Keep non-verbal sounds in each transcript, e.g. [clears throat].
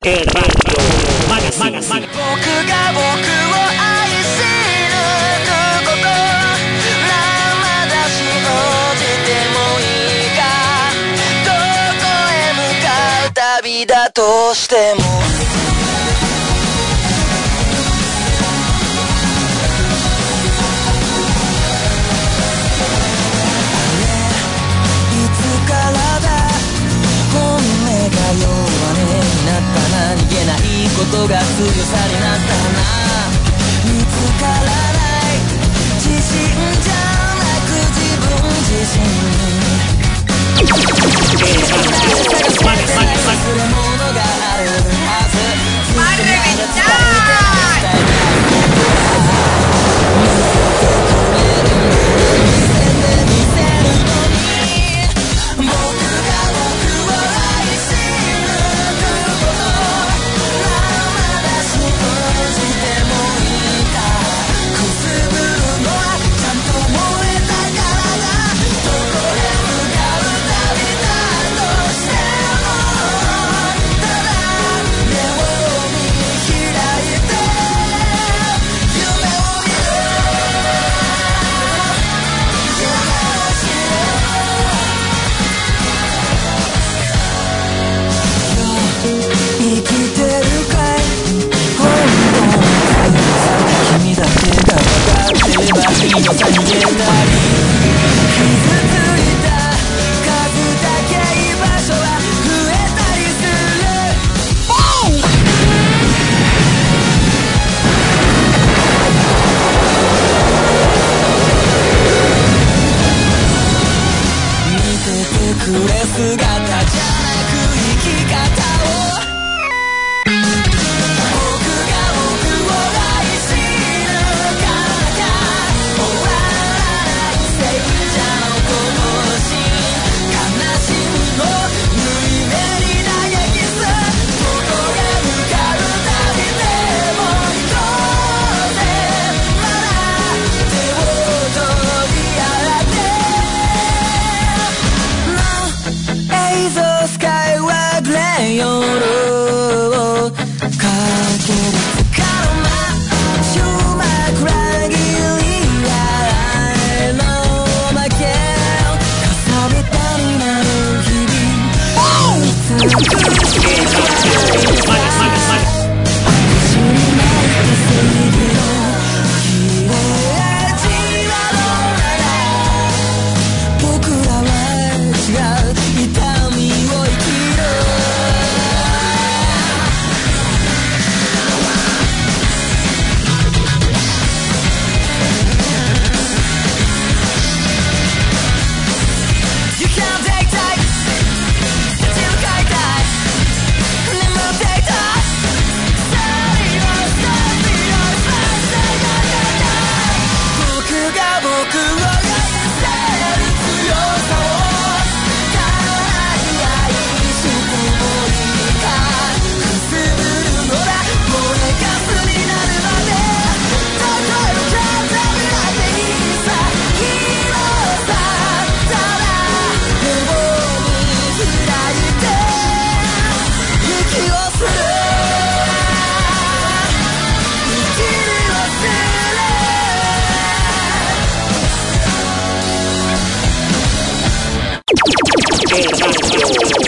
goodbye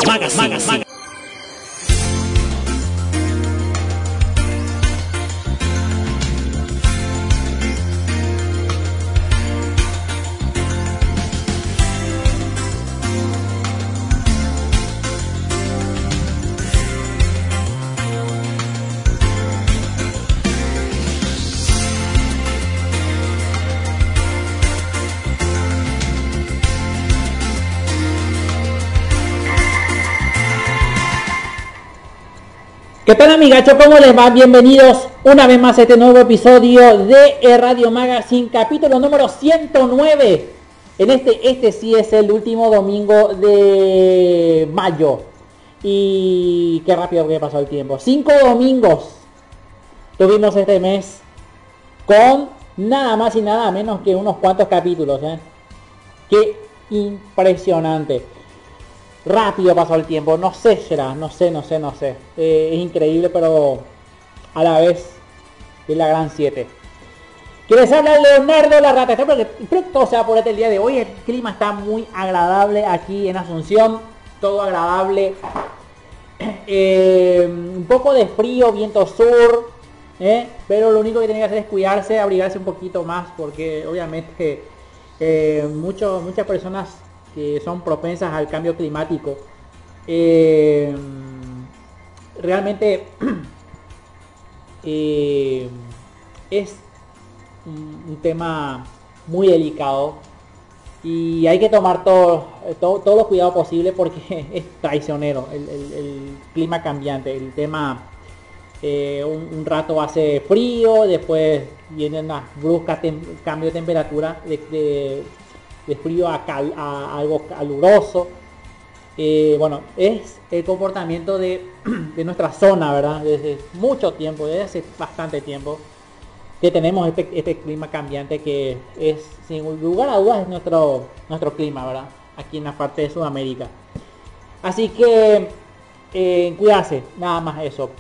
Magas, magas, magas. ¿Qué tal amigacho? ¿Cómo les va? Bienvenidos una vez más a este nuevo episodio de Radio Magazine, capítulo número 109. En este, este sí es el último domingo de mayo. Y qué rápido que pasó el tiempo. Cinco domingos tuvimos este mes con nada más y nada menos que unos cuantos capítulos. ¿eh? Qué impresionante rápido pasó el tiempo. No sé, será, no sé, no sé, no sé. Eh, es increíble, pero a la vez es la gran 7. ¿Quieres hablar Leonardo La Rata? Espero que todo sea por este el día de hoy. El clima está muy agradable aquí en Asunción. Todo agradable. [clears throat] Eh, un poco de frío, viento sur. ¿eh? Pero lo único que tiene que hacer es cuidarse, abrigarse un poquito más. Porque obviamente eh, muchas personas que son propensas al cambio climático. realmente [clears throat] es un, tema muy delicado y hay que tomar todo, todos los cuidados posibles porque [laughs] es traicionero el, clima cambiante, el tema eh, un, rato hace frío, después vienen las bruscas cambio de temperatura frío a, algo caluroso. Eh, bueno, es el comportamiento de, [clears throat] de, nuestra zona, ¿verdad? Desde mucho tiempo, desde hace bastante tiempo que tenemos este, este, clima cambiante que es, sin lugar a dudas, es nuestro, nuestro clima, ¿verdad? Aquí en la parte de Sudamérica. Así que, eh, cuídase, nada más eso.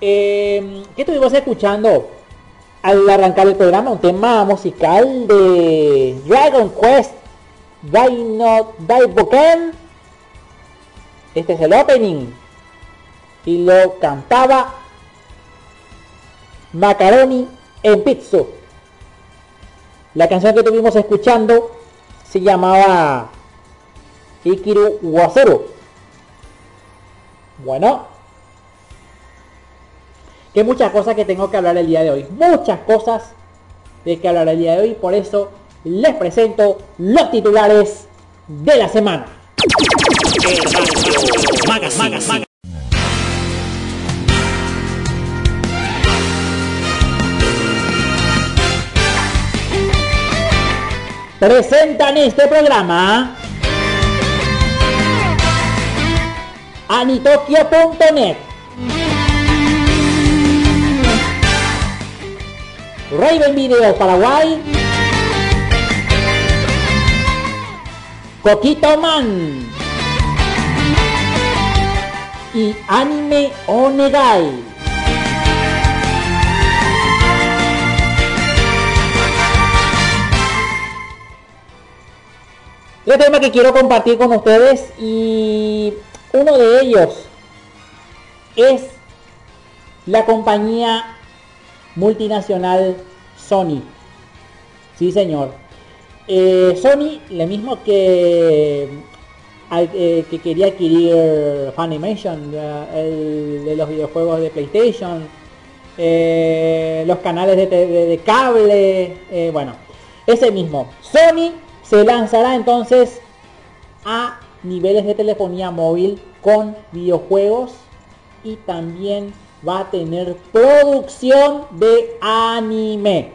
Eh, ¿Qué estuvimos escuchando al arrancar el programa? Un tema musical de Dragon Quest Dino Daiboken. Este es el opening. Y lo cantaba Macaroni en Pizzo. La canción que estuvimos escuchando se llamaba Ikiru Wasero. Bueno, que muchas cosas que tengo que hablar el día de hoy. Muchas cosas de que hablar el día de hoy. Por eso les presento los titulares de la semana. presentan este programa anitokyo.net Raven Video Paraguay. Coquito Man. Y Anime Onegai. El tema que quiero compartir con ustedes y uno de ellos es la compañía multinacional Sony. Sí, señor. Eh, Sony, lo mismo que, eh, que quería adquirir Funimation, de los videojuegos de PlayStation, eh, los canales de, de cable, bueno, ese mismo. Sony se lanzará entonces a niveles de telefonía móvil con videojuegos y también va a tener producción de anime.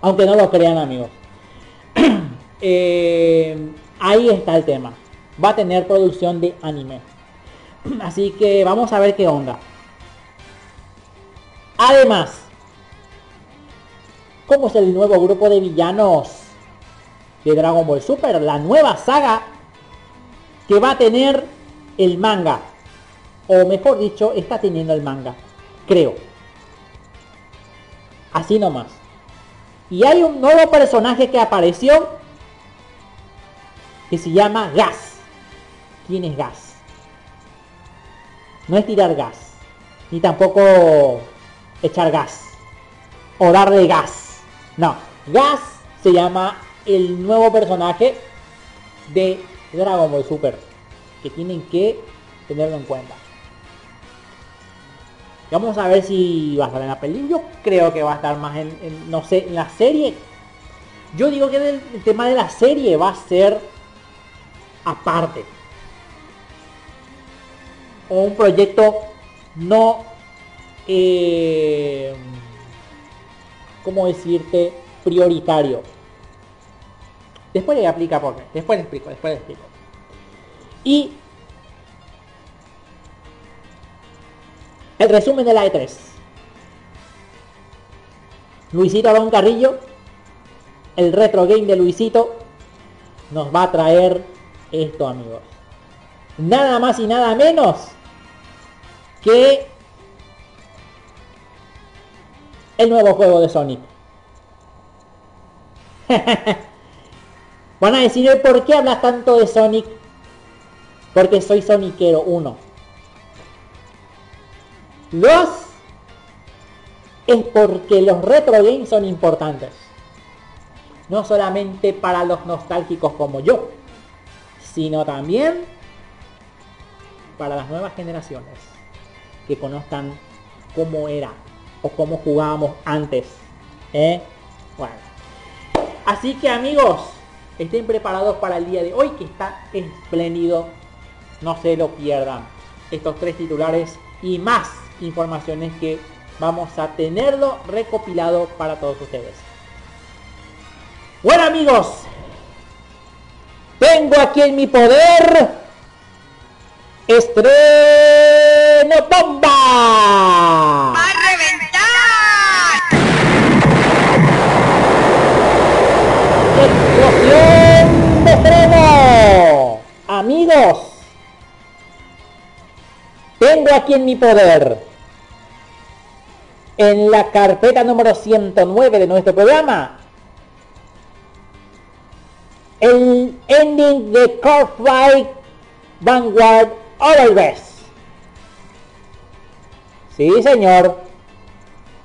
Aunque no lo crean amigos. [clears throat] Eh, ahí está el tema. Va a tener producción de anime. [clears throat] Así que vamos a ver qué onda. Además, ¿Cómo es el nuevo grupo de villanos de Dragon Ball Super, la nueva saga que va a tener el manga. O mejor dicho, está teniendo el manga. Creo. Así nomás. Y hay un nuevo personaje que apareció que se llama Gas. ¿Quién es Gas? No es tirar gas, ni tampoco echar gas o darle gas. No, Gas se llama el nuevo personaje de Dragon Ball Super. Que tienen que tenerlo en cuenta. Vamos a ver si va a estar en la película. Yo creo que va a estar más en, no sé, en la serie. Yo digo que el, tema de la serie va a ser aparte. O un proyecto no... Eh, ¿cómo decirte? Prioritario. Después le aplica por qué. Después le explico, después le explico. Y el resumen de la E3. Luisito Don Carrillo, el retro game de Luisito, nos va a traer esto, amigos. Nada más y nada menos que el nuevo juego de Sonic. [laughs] Van a decir, ¿por qué hablas tanto de Sonic? Porque soy Soniquero 1. Dos, es porque los retro games son importantes. No solamente para los nostálgicos como yo, sino también para las nuevas generaciones que conozcan cómo era o cómo jugábamos antes. ¿eh? Bueno. Así que amigos, estén preparados para el día de hoy que está espléndido. No se lo pierdan. Estos tres titulares y más informaciones que vamos a tenerlo recopilado para todos ustedes. Bueno amigos, tengo aquí en mi poder estreno bomba. Tengo aquí en mi poder en la carpeta número 109 de nuestro programa el ending de Fight Vanguard Overwest. Sí, señor.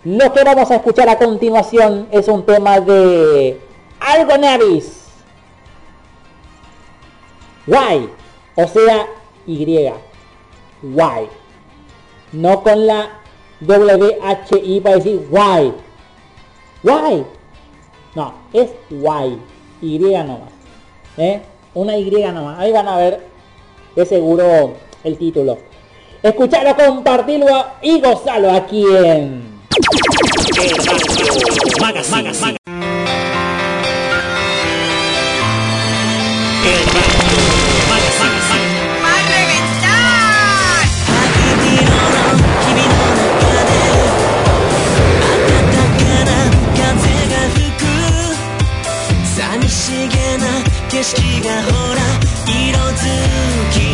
Lo que vamos a escuchar a continuación es un tema de Algo Navis. O sea, Y. Y. No con la W-H-I para decir Y. Y. No, es Y. Y nomás. ¿eh? Una Y nomás. Ahí van a ver de seguro el título. Escucharlo, compartirlo y gozarlo aquí en... 景色がほら色づき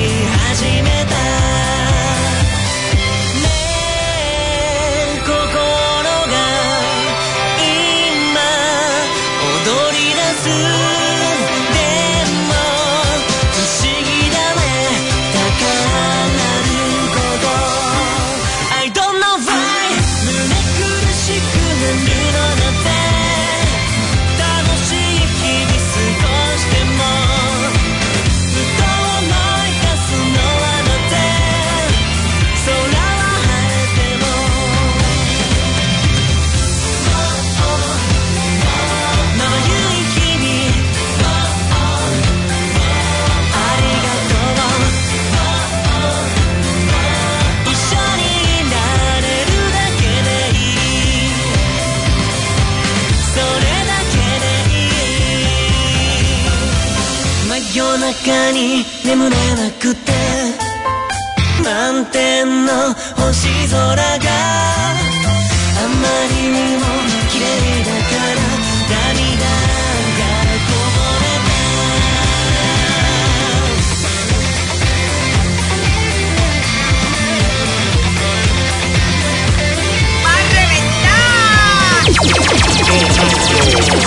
中に眠れなくて満天の星空があまりにも綺麗だから涙がこぼれた。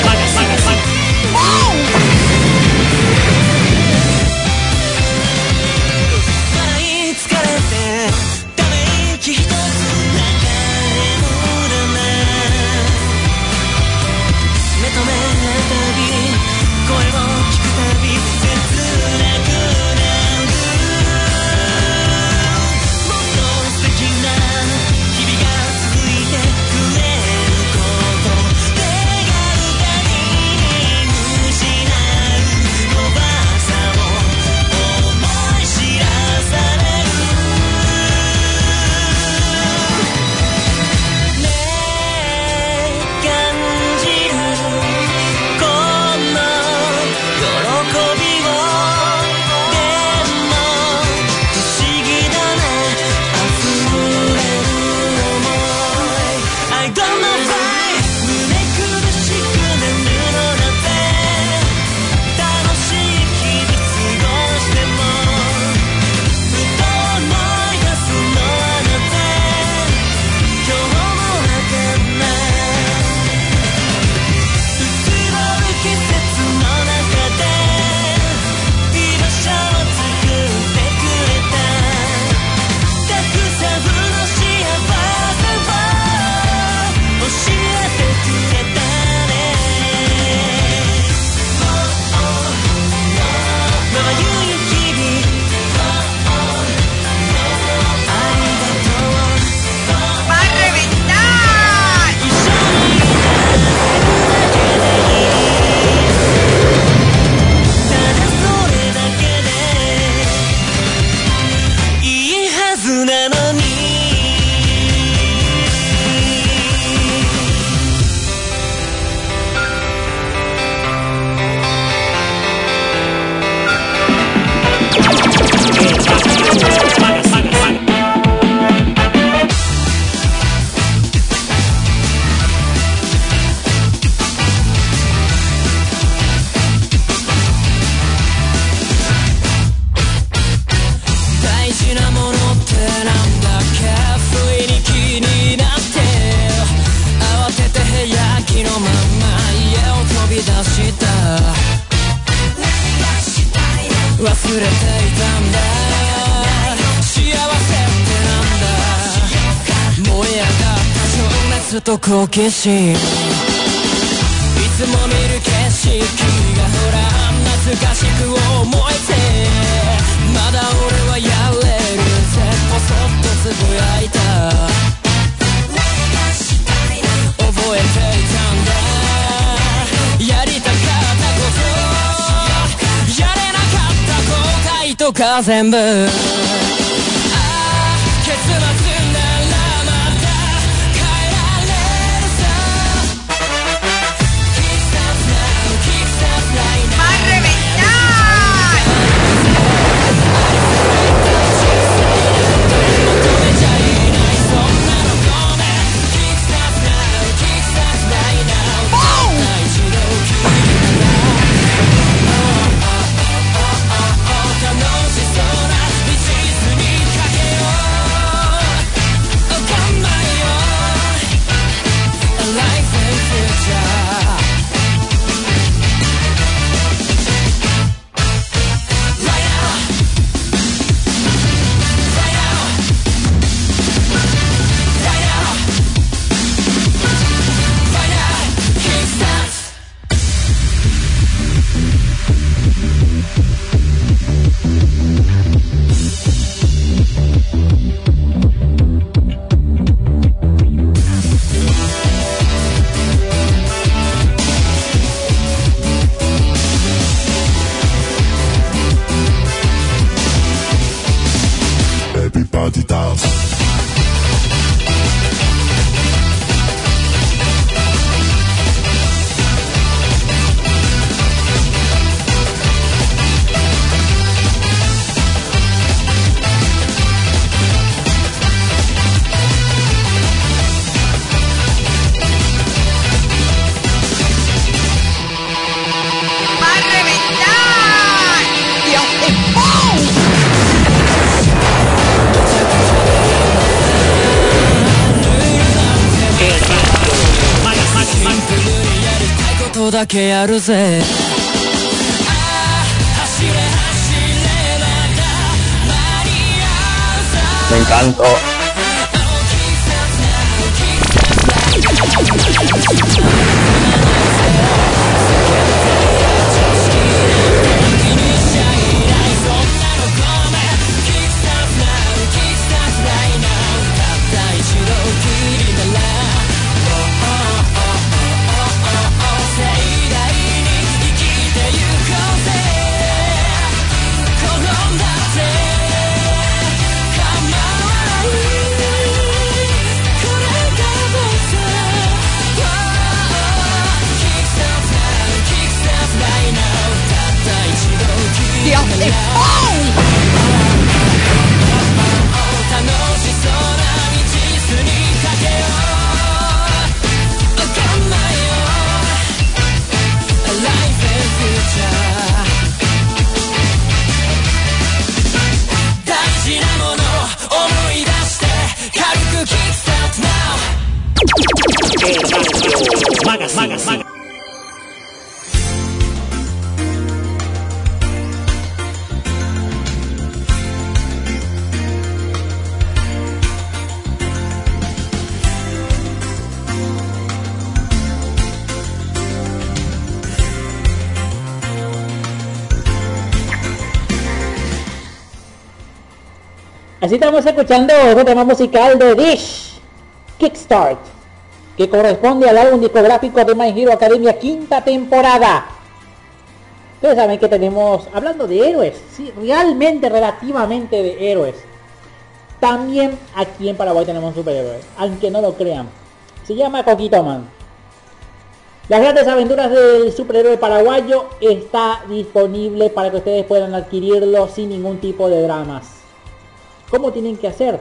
¡Va a いつも見る景色がほら懐かしく思えて。まだ俺はやれるぜポソッとつぶやいた。覚えていたんだ。やりたかったこと。やれなかった後悔とか全部。ことだけやるぜああ走れ走れまだ間に合うさ Me encantó. Así estamos escuchando este tema musical de Dish, Kickstart, que corresponde al álbum discográfico de My Hero Academia quinta temporada. Ustedes saben que tenemos, hablando de héroes, sí, realmente, relativamente de héroes. También aquí en Paraguay tenemos un superhéroe, aunque no lo crean. Se llama Coquito Man. Las grandes aventuras del superhéroe paraguayo está disponible para que ustedes puedan adquirirlo sin ningún tipo de dramas. ¿Cómo tienen que hacer?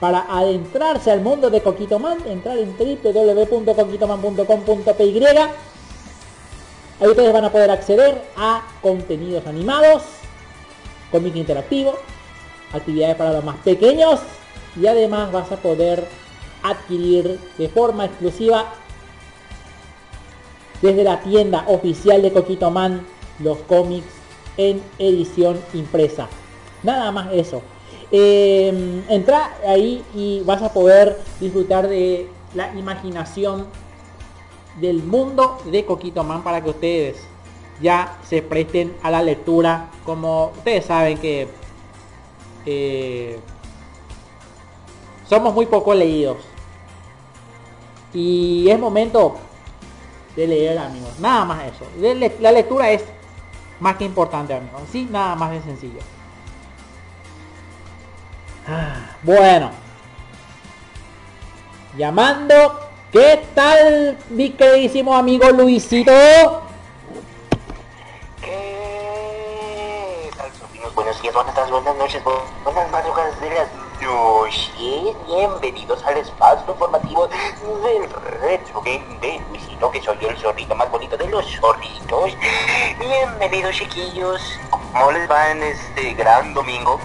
Para adentrarse al mundo de Coquito Man, entrar en www.coquitoman.com.py. Ahí ustedes van a poder acceder a contenidos animados, cómic interactivo, actividades para los más pequeños y además vas a poder adquirir de forma exclusiva desde la tienda oficial de Coquito Man los cómics en edición impresa. Nada más eso. Eh, entra ahí y vas a poder disfrutar de la imaginación del mundo de Coquito Man para que ustedes ya se presten a la lectura. Como ustedes saben que eh, somos muy poco leídos. Y es momento de leer, amigos. Nada más eso. La lectura es más que importante, amigos. Sí, nada más de sencillo. Bueno. Llamando. ¿Qué tal, mi queridísimo amigo Luisito? ¿Qué tal? Buenos días, buenas tardes, buenas noches, bu- buenas madrugadas de las noches. Bienvenidos al espacio informativo del Retro Game de Luisito, que soy el zorrito más bonito de los zorritos. Bienvenidos, chiquillos. ¿Cómo les va en este gran domingo?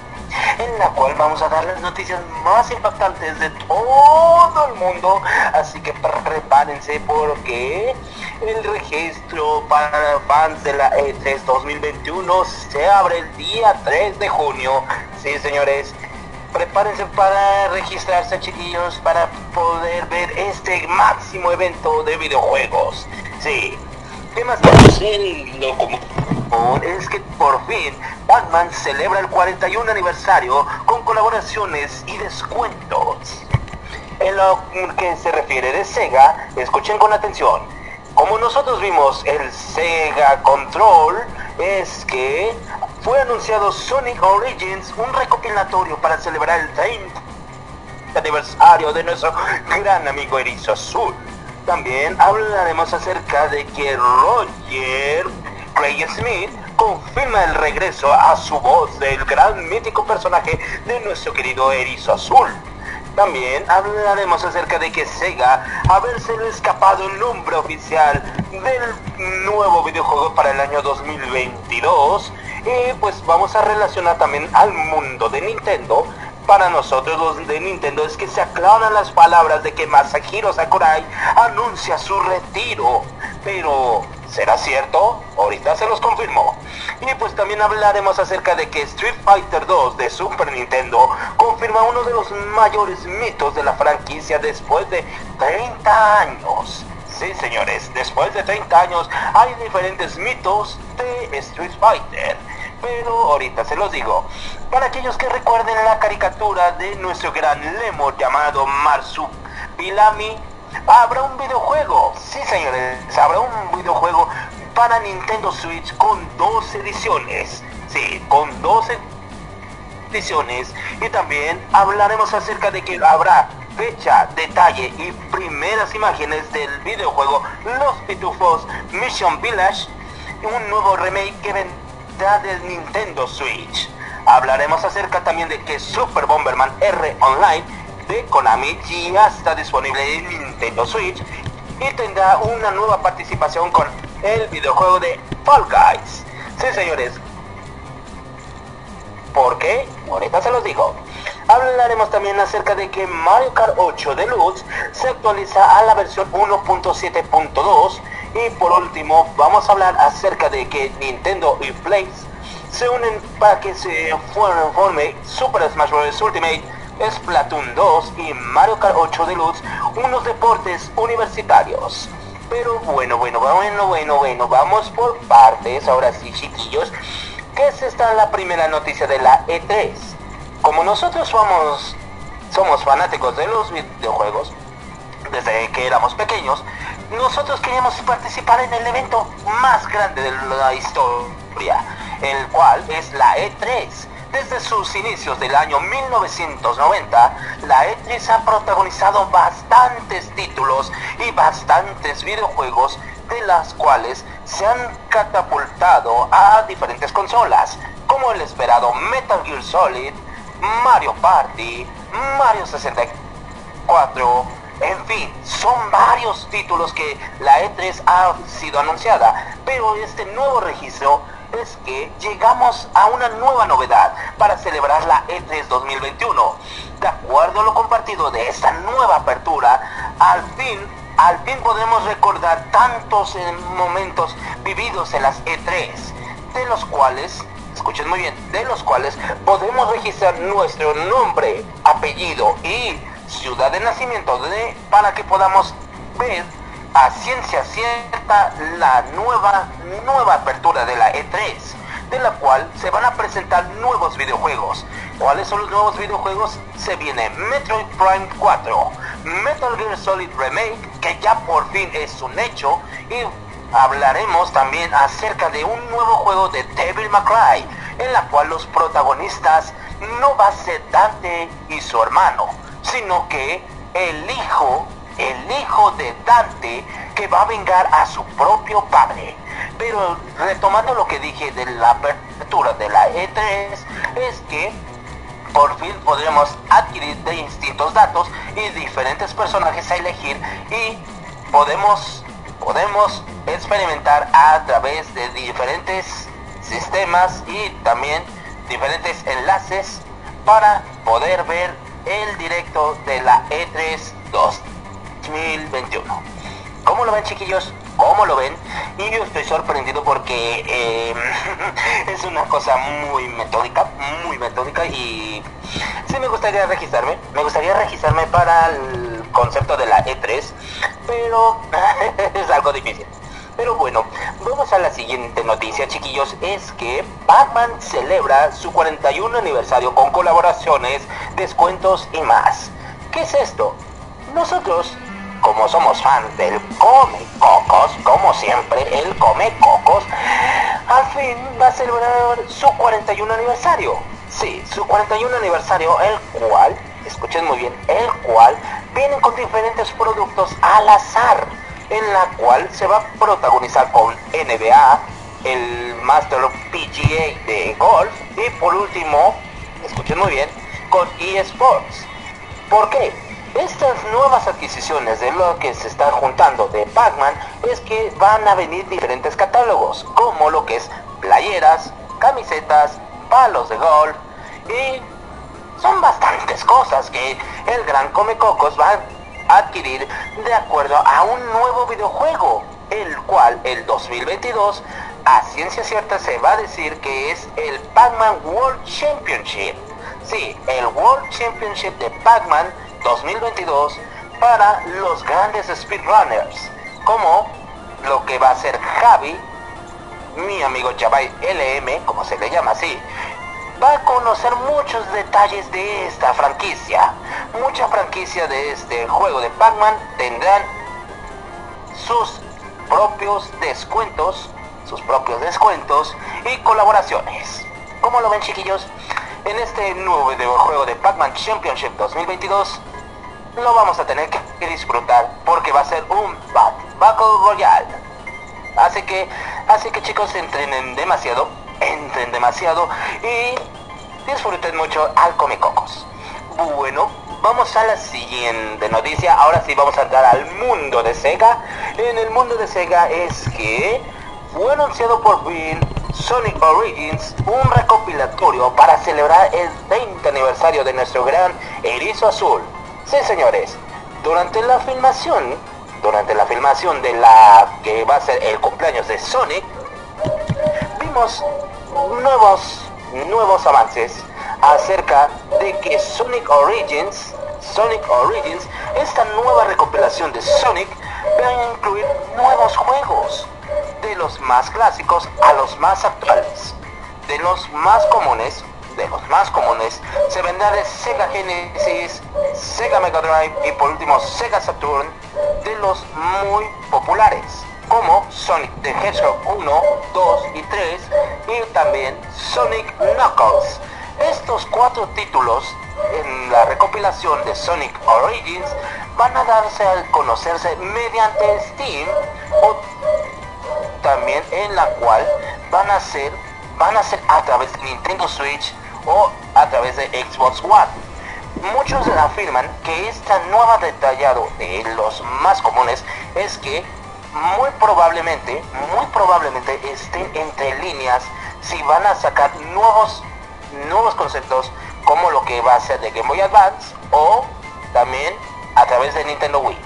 En la cual vamos a dar las noticias más impactantes de todo el mundo. Así que prepárense porque el registro para fans de la E E3 2021 se abre el día 3 de junio. Sí, señores. Prepárense para registrarse, chiquillos, para poder ver este máximo evento de videojuegos. Sí. ¿Qué más tenemos en Es que por fin Batman celebra el 41 aniversario con colaboraciones y descuentos. En lo que se refiere de Sega, escuchen con atención. Como nosotros vimos el Sega Control, es que fue anunciado Sonic Origins, un recopilatorio para celebrar el 30 aniversario de nuestro gran amigo Erizo Azul. También hablaremos acerca de que Roger Craig Smith confirma el regreso a su voz del gran mítico personaje de nuestro querido Erizo Azul. También hablaremos acerca de que Sega haberse escapado el nombre oficial del nuevo videojuego para el año 2022. Y pues vamos a relacionar también al mundo de Nintendo. Para nosotros los de Nintendo es que se aclaran las palabras de que Masahiro Sakurai anuncia su retiro. Pero, ¿será cierto? Ahorita se los confirmo. Y pues también hablaremos acerca de que Street Fighter 2 de Super Nintendo confirma uno de los mayores mitos de la franquicia después de 30 años. Sí, señores, después de 30 años hay diferentes mitos de Street Fighter. Pero ahorita se los digo. Para aquellos que recuerden la caricatura de nuestro gran lemur llamado Marsupilami, habrá un videojuego. Sí, señores, habrá un videojuego para Nintendo Switch con dos ediciones. Sí, con dos ediciones. Y también hablaremos acerca de que habrá fecha, detalle y primeras imágenes del videojuego Los Pitufos Mission Village, un nuevo remake que del Nintendo Switch. Hablaremos acerca también de que Super Bomberman R Online de Konami ya está disponible en Nintendo Switch y tendrá una nueva participación con el videojuego de Fall Guys. Sí, señores. ¿Por qué? Ahorita se los digo. Hablaremos también acerca de que Mario Kart 8 Deluxe se actualiza a la versión 1.7.2 y por último vamos a hablar acerca de que Nintendo y Play se unen para que se forme Super Smash Bros. Ultimate, Splatoon 2 y Mario Kart 8 Deluxe, unos deportes universitarios. Pero bueno, bueno, bueno, bueno, bueno, vamos por partes, ahora sí chiquillos. ¿Qué es esta la primera noticia de la E3? Como nosotros somos, fanáticos de los videojuegos, desde que éramos pequeños, nosotros queríamos participar en el evento más grande de la historia, el cual es la E3. Desde sus inicios del año 1990, la E3 ha protagonizado bastantes títulos y bastantes videojuegos de las cuales se han catapultado a diferentes consolas, como el esperado Metal Gear Solid, Mario Party, Mario 64, en fin, son varios títulos que la E3 ha sido anunciada, pero este nuevo registro es que llegamos a una nueva novedad para celebrar la E3 2021. De acuerdo a lo compartido de esta nueva apertura, al fin, al fin podemos recordar tantos eh, momentos vividos en las E3, de los cuales escuchen muy bien, de los cuales podemos registrar nuestro nombre, apellido y ciudad de nacimiento de, para que podamos ver a ciencia cierta la nueva, nueva apertura de la E3, de la cual se van a presentar nuevos videojuegos. ¿Cuáles son los nuevos videojuegos? Se viene Metroid Prime 4, Metal Gear Solid Remake, que ya por fin es un hecho, y hablaremos también acerca de un nuevo juego de Devil May Cry, en la cual los protagonistas no va a ser Dante y su hermano, sino que el hijo el hijo de Dante que va a vengar a su propio padre. Pero retomando lo que dije de la apertura de la E3, es que por fin podremos adquirir distintos datos y diferentes personajes a elegir y podemos, podemos experimentar a través de diferentes sistemas y también diferentes enlaces para poder ver el directo de la E3 2 2021. ¿Cómo lo ven chiquillos? ¿Cómo lo ven? Y yo estoy sorprendido porque eh, [laughs] es una cosa muy metódica, muy metódica y sí me gustaría registrarme, me gustaría registrarme para el concepto de la E3, pero [laughs] es algo difícil. Pero bueno, vamos a la siguiente noticia chiquillos, es que Batman celebra su 41 aniversario con colaboraciones, descuentos y más. ¿Qué es esto? Nosotros como somos fans del Come Cocos, como siempre, el Come Cocos, al fin va a celebrar su 41 aniversario. Sí, su 41 aniversario, el cual, escuchen muy bien, el cual viene con diferentes productos al azar, en la cual se va a protagonizar con NBA, el Master PGA de golf y por último, escuchen muy bien, con eSports. ¿Por qué? Estas nuevas adquisiciones de lo que se está juntando de Pac-Man es que van a venir diferentes catálogos, como lo que es playeras, camisetas, palos de golf y son bastantes cosas que el Gran Come Cocos va a adquirir de acuerdo a un nuevo videojuego, el cual el 2022 a ciencia cierta se va a decir que es el Pac-Man World Championship. Sí, el World Championship de Pac-Man 2022 para los grandes speedrunners, como lo que va a ser Javi, mi amigo Jabay LM, como se le llama así, va a conocer muchos detalles de esta franquicia. Mucha franquicia de este juego de Pac-Man tendrán sus propios descuentos, sus propios descuentos y colaboraciones. ¿Cómo lo ven chiquillos? En este nuevo videojuego de Pac-Man Championship 2022 lo vamos a tener que disfrutar porque va a ser un Battle Royale. Así que, así que chicos, entrenen demasiado, entren demasiado y disfruten mucho al Comecocos. Bueno, vamos a la siguiente noticia. Ahora sí vamos a entrar al mundo de Sega. En el mundo de Sega es que fue anunciado por fin Sonic Origins, un recopilatorio para celebrar el 20 aniversario de nuestro gran erizo azul. Sí, señores, durante la filmación, durante la filmación de la que va a ser el cumpleaños de Sonic, vimos nuevos, nuevos avances acerca de que Sonic Origins, Sonic Origins, esta nueva recopilación de Sonic, va a incluir nuevos juegos, de los más clásicos a los más actuales, de los más comunes de los más comunes se vendrá de Sega Genesis, Sega Mega Drive y por último Sega Saturn de los muy populares como Sonic the Hedgehog 1, 2 y 3 y también Sonic Knuckles. Estos cuatro títulos en la recopilación de Sonic Origins van a darse a conocerse mediante Steam o también en la cual van a ser van a ser a través de Nintendo Switch o a través de Xbox One. Muchos afirman que esta nueva detallado de los más comunes es que muy probablemente, muy probablemente estén entre líneas si van a sacar nuevos, nuevos conceptos como lo que va a ser de Game Boy Advance o también a través de Nintendo Wii.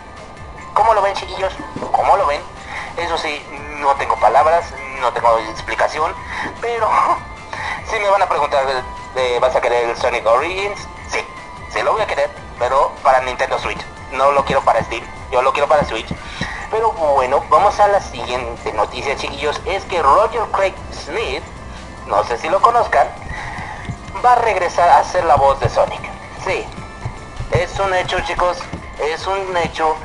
¿Cómo lo ven chiquillos? ¿Cómo lo ven? Eso sí, no tengo palabras, no tengo explicación, pero [laughs] si me van a preguntar ¿vas a querer el Sonic Origins? Sí, sí lo voy a querer, pero para Nintendo Switch. No lo quiero para Steam, yo lo quiero para Switch. Pero bueno, vamos a la siguiente noticia, chiquillos. Es que Roger Craig Smith, no sé si lo conozcan, va a regresar a ser la voz de Sonic. Sí, es un hecho, chicos. Es un hecho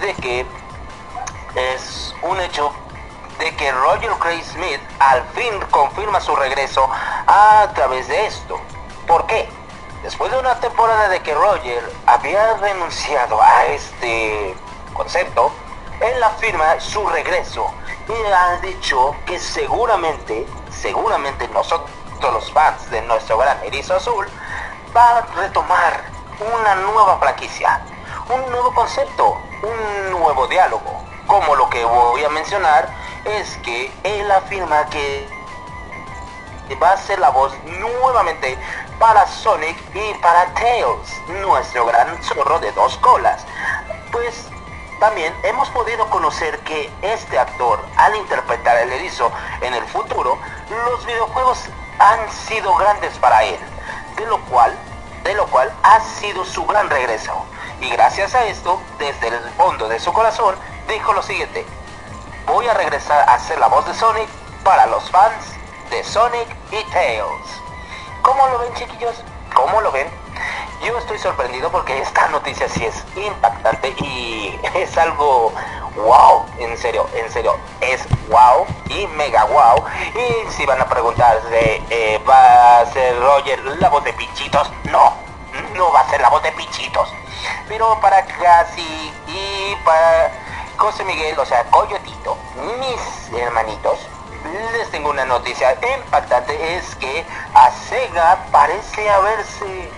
de que es un hecho de que Roger Craig Smith al fin confirma su regreso a través de esto. ¿Por qué? Después de una temporada de que Roger había renunciado a este concepto, él afirma su regreso y ha dicho que seguramente, seguramente nosotros los fans de nuestro gran erizo azul va a retomar una nueva franquicia, un nuevo concepto, un nuevo diálogo. Como lo que voy a mencionar es que él afirma que va a ser la voz nuevamente para Sonic y para Tails, nuestro gran zorro de dos colas. Pues también hemos podido conocer que este actor, al interpretar el erizo en el futuro, los videojuegos han sido grandes para él, de lo cual, de lo cual ha sido su gran regreso. Y gracias a esto, desde el fondo de su corazón, dijo lo siguiente, voy a regresar a ser la voz de Sonic para los fans de Sonic y Tails. ¿Cómo lo ven chiquillos? ¿Cómo lo ven? Yo estoy sorprendido porque esta [laughs] noticia sí es impactante y [laughs] es algo wow, en serio, en serio, es wow y mega wow. Y si van a preguntar de eh, ¿va a ser Roger la voz de Pichitos? No, no va a ser la voz de Pichitos. Pero para Casi y para José Miguel, o sea, Coyotito, mis hermanitos, les tengo una noticia impactante, es que a Sega parece haberse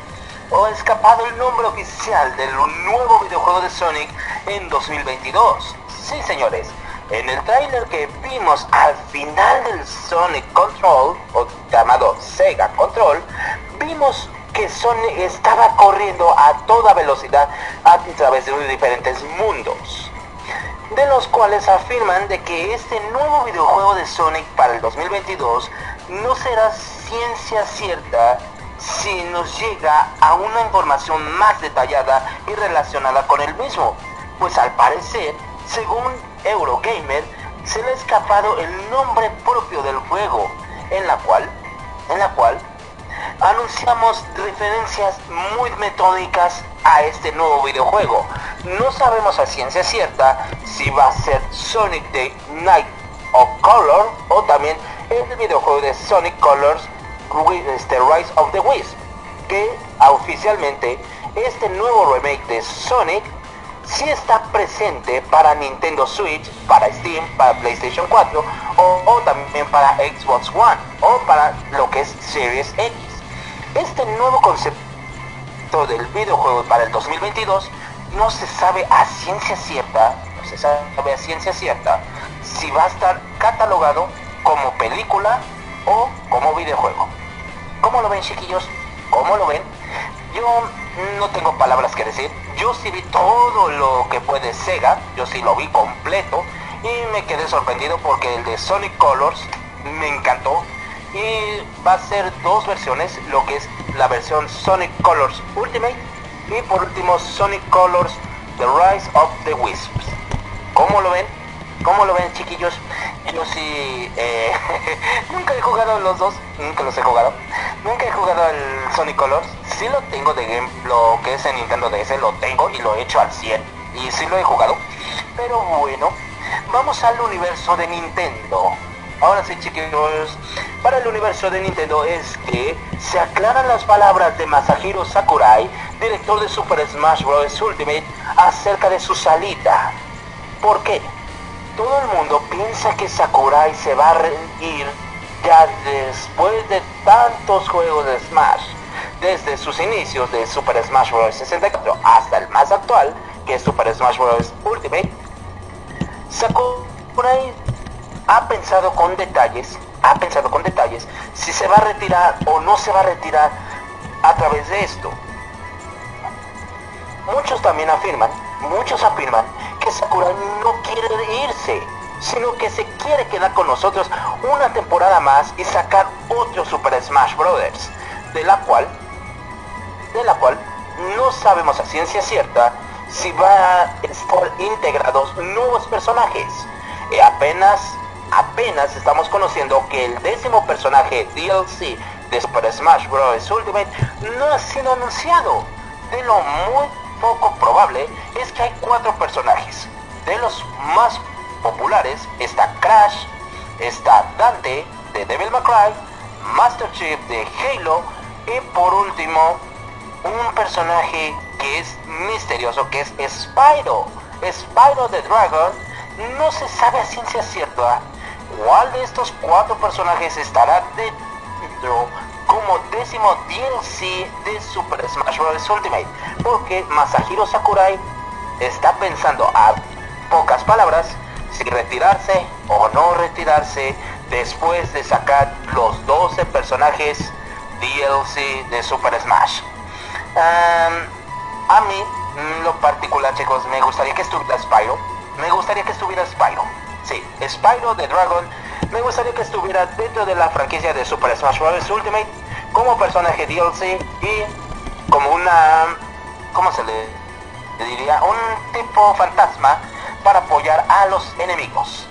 o escapado el nombre oficial del nuevo videojuego de Sonic en 2022. Sí, señores, en el tráiler que vimos al final del Sonic Control, o llamado Sega Control, vimos que Sonic estaba corriendo a toda velocidad a través de diferentes mundos de los cuales afirman de que este nuevo videojuego de Sonic para el 2022 no será ciencia cierta si nos llega a una información más detallada y relacionada con el mismo, pues al parecer, según Eurogamer, se le ha escapado el nombre propio del juego, en la cual, en la cual anunciamos referencias muy metódicas a este nuevo videojuego. No sabemos a ciencia cierta si va a ser Sonic the Night of Color o también el videojuego de Sonic Colors este, Rise of the Wisp, que oficialmente este nuevo remake de Sonic sí está presente para Nintendo Switch, para Steam, para PlayStation 4 o, o también para Xbox One o para lo que es Series X. Este nuevo concepto del videojuego para el 2022 no se sabe a ciencia cierta, no se sabe a ciencia cierta si va a estar catalogado como película o como videojuego. ¿Cómo lo ven chiquillos? ¿Cómo lo ven? Yo no tengo palabras que decir. Yo sí vi todo lo que puede Sega, yo sí lo vi completo y me quedé sorprendido porque el de Sonic Colors me encantó y va a ser dos versiones, lo que es la versión Sonic Colors Ultimate y por último Sonic Colors The Rise of the Wisps. ¿Cómo lo ven? ¿Cómo lo ven chiquillos? [laughs] Yo sí, eh, [laughs] nunca he jugado los dos, nunca los he jugado. Nunca he jugado el Sonic Colors. Sí lo tengo de game, lo que es en Nintendo DS, lo tengo y lo he hecho al 100. Y sí lo he jugado. Pero bueno, vamos al universo de Nintendo. Ahora sí chiquillos, para el universo de Nintendo es que se aclaran las palabras de Masahiro Sakurai, director de Super Smash Bros. Ultimate, acerca de su salida. ¿Por qué? Todo el mundo piensa que Sakurai se va a rendir ya después de tantos juegos de Smash, desde sus inicios de Super Smash Bros. 64 hasta el más actual, que es Super Smash Bros. Ultimate, Sakurai ha pensado con detalles, ha pensado con detalles si se va a retirar o no se va a retirar a través de esto. Muchos también afirman, muchos afirman que Sakurai no quiere irse, sino que se quiere quedar con nosotros una temporada más y sacar otro Super Smash Brothers, de la cual, de la cual no sabemos a ciencia cierta si va a estar integrados nuevos personajes. Apenas, apenas estamos conociendo que el décimo personaje DLC de Super Smash Bros. Ultimate no ha sido anunciado. De lo muy poco probable es que hay cuatro personajes. De los más populares está Crash, está Dante de Devil May Cry, Master Chief de Halo y por último un personaje que es misterioso que es Spyro. Spyro the Dragon no se sabe a ciencia cierta cuál de estos cuatro personajes estará dentro como décimo DLC de Super Smash Bros. Ultimate porque Masahiro Sakurai está pensando a pocas palabras si retirarse o no retirarse después de sacar los 12 personajes DLC de Super Smash. A mí, lo particular, chicos, me gustaría que estuviera Spyro. Me gustaría que estuviera Spyro. Sí, Spyro de Dragon. Me gustaría que estuviera dentro de la franquicia de Super Smash Bros. Ultimate como personaje DLC y como una... ¿Cómo se le diría? Un tipo fantasma para apoyar a los enemigos.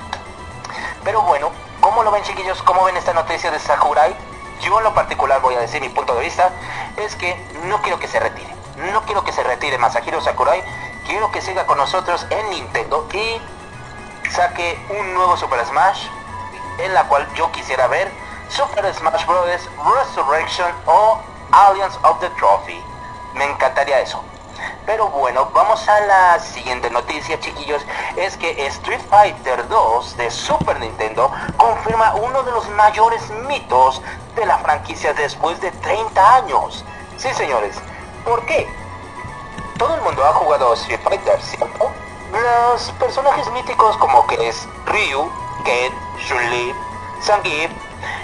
Pero bueno, ¿cómo lo ven chiquillos? ¿Cómo ven esta noticia de Sakurai? Yo en lo particular voy a decir mi punto de vista, es que no quiero que se retire. No quiero que se retire Masahiro Sakurai, quiero que siga con nosotros en Nintendo y saque un nuevo Super Smash en la cual yo quisiera ver Super Smash Bros. Resurrection o Alliance of the Trophy. Me encantaría eso. Pero bueno, vamos a la siguiente noticia, chiquillos. Es que Street Fighter 2 de Super Nintendo confirma uno de los mayores mitos de la franquicia después de 30 años. Sí, señores. ¿Por qué? Todo el mundo ha jugado Street Fighter, ¿cierto? Los personajes míticos como que es Ryu, Ken, Chun-Li, Zangief,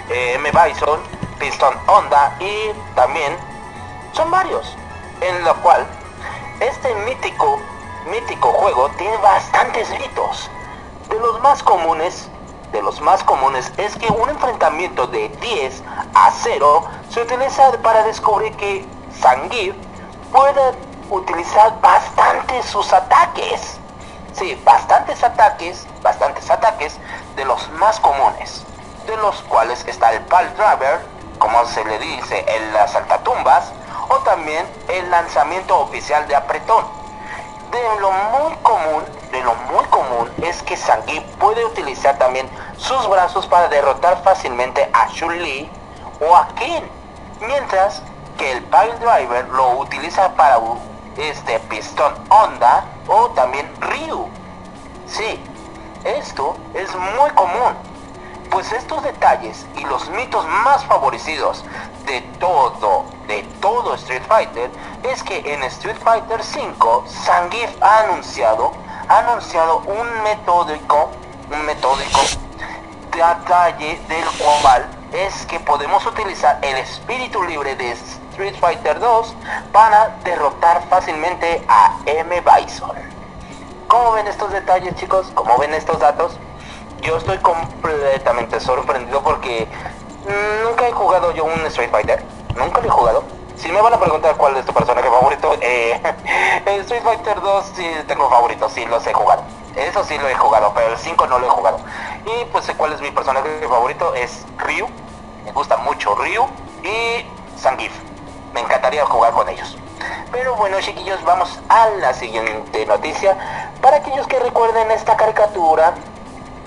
eh, M. Bison, Piston Honda y también son varios. En lo cual este mítico, mítico juego tiene bastantes mitos. De los más comunes, de los más comunes es que un enfrentamiento de 10 a 0 se utiliza para descubrir que Zangief puede utilizar bastante sus ataques. Sí, bastantes ataques, bastantes ataques de los más comunes, de los cuales está el Pal Driver, como se le dice en las saltatumbas, o también el lanzamiento oficial de apretón. De lo muy común, de lo muy común es que Zangief puede utilizar también sus brazos para derrotar fácilmente a Chun-Li o a Ken, mientras que el Pile Driver lo utiliza para este pistón Honda o también Ryu. Sí, esto es muy común, pues estos detalles y los mitos más favorecidos de todo, de todo Street Fighter es que en Street Fighter 5 Zangief ha anunciado, ha anunciado un metódico, un metódico detalle del cual es que podemos utilizar el espíritu libre de Street Fighter 2 para derrotar fácilmente a M. Bison. ¿Cómo ven estos detalles chicos? ¿Cómo ven estos datos? Yo estoy completamente sorprendido porque nunca he jugado yo un Street Fighter. Nunca lo he jugado. Si me van a preguntar cuál es tu personaje favorito, [laughs] eh, el Street Fighter 2 sí tengo favorito, sí los he jugado. Eso sí lo he jugado, pero el 5 no lo he jugado. Y pues sé cuál es mi personaje favorito, es Ryu. Me gusta mucho Ryu y Zangief. Me encantaría jugar con ellos. Pero bueno chiquillos, vamos a la siguiente noticia. Para aquellos que recuerden esta caricatura,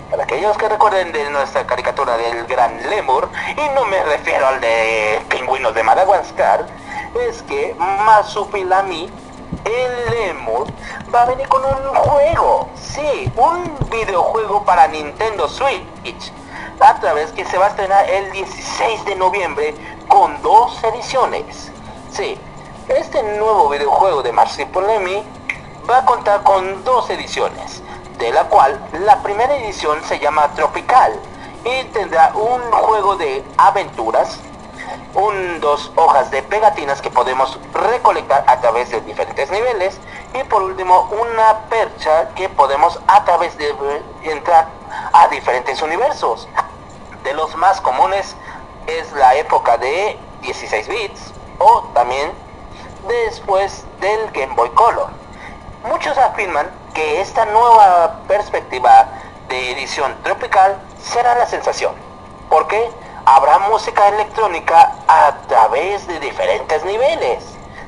para aquellos que recuerden de nuestra caricatura del gran Lemur, y no me refiero al de pingüinos de Madagascar, es que Masupilami, el Lemur, va a venir con un juego. Sí, un videojuego para Nintendo Switch. A través que se va a estrenar el 16 de noviembre con dos ediciones. Sí, este nuevo videojuego de Marsupilami va a contar con dos ediciones de la cual la primera edición se llama Tropical y tendrá un juego de aventuras, un, dos hojas de pegatinas que podemos recolectar a través de diferentes niveles y por último una percha que podemos a través de entrar a diferentes universos. De los más comunes es la época de 16 bits o también después del Game Boy Color. Muchos afirman que esta nueva perspectiva de edición tropical será la sensación, porque habrá música electrónica a través de diferentes niveles.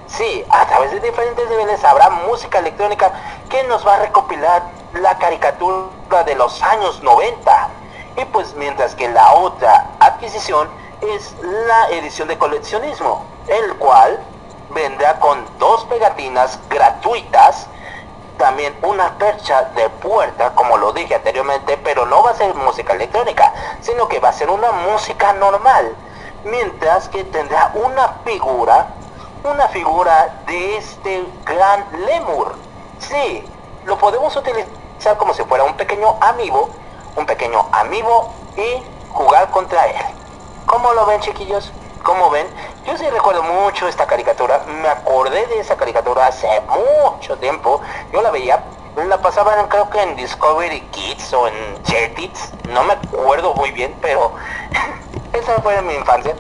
Sí, a través de diferentes niveles habrá música electrónica que nos va a recopilar la caricatura de los años 90. Y pues mientras que la otra adquisición es la edición de coleccionismo, el cual vendrá con dos pegatinas gratuitas, también una percha de puerta, como lo dije anteriormente, pero no va a ser música electrónica, sino que va a ser una música normal, mientras que tendrá una figura, una figura de este gran lemur. Sí, lo podemos utilizar como si fuera un pequeño amigo, un pequeño amigo y jugar contra él. ¿Cómo lo ven chiquillos? ¿Cómo ven? Yo sí recuerdo mucho esta caricatura. Me acordé de esa caricatura hace mucho tiempo. Yo la veía. La pasaban creo que en Discovery Kids o en Jetix. No me acuerdo muy bien, pero [laughs] esa fue mi infancia.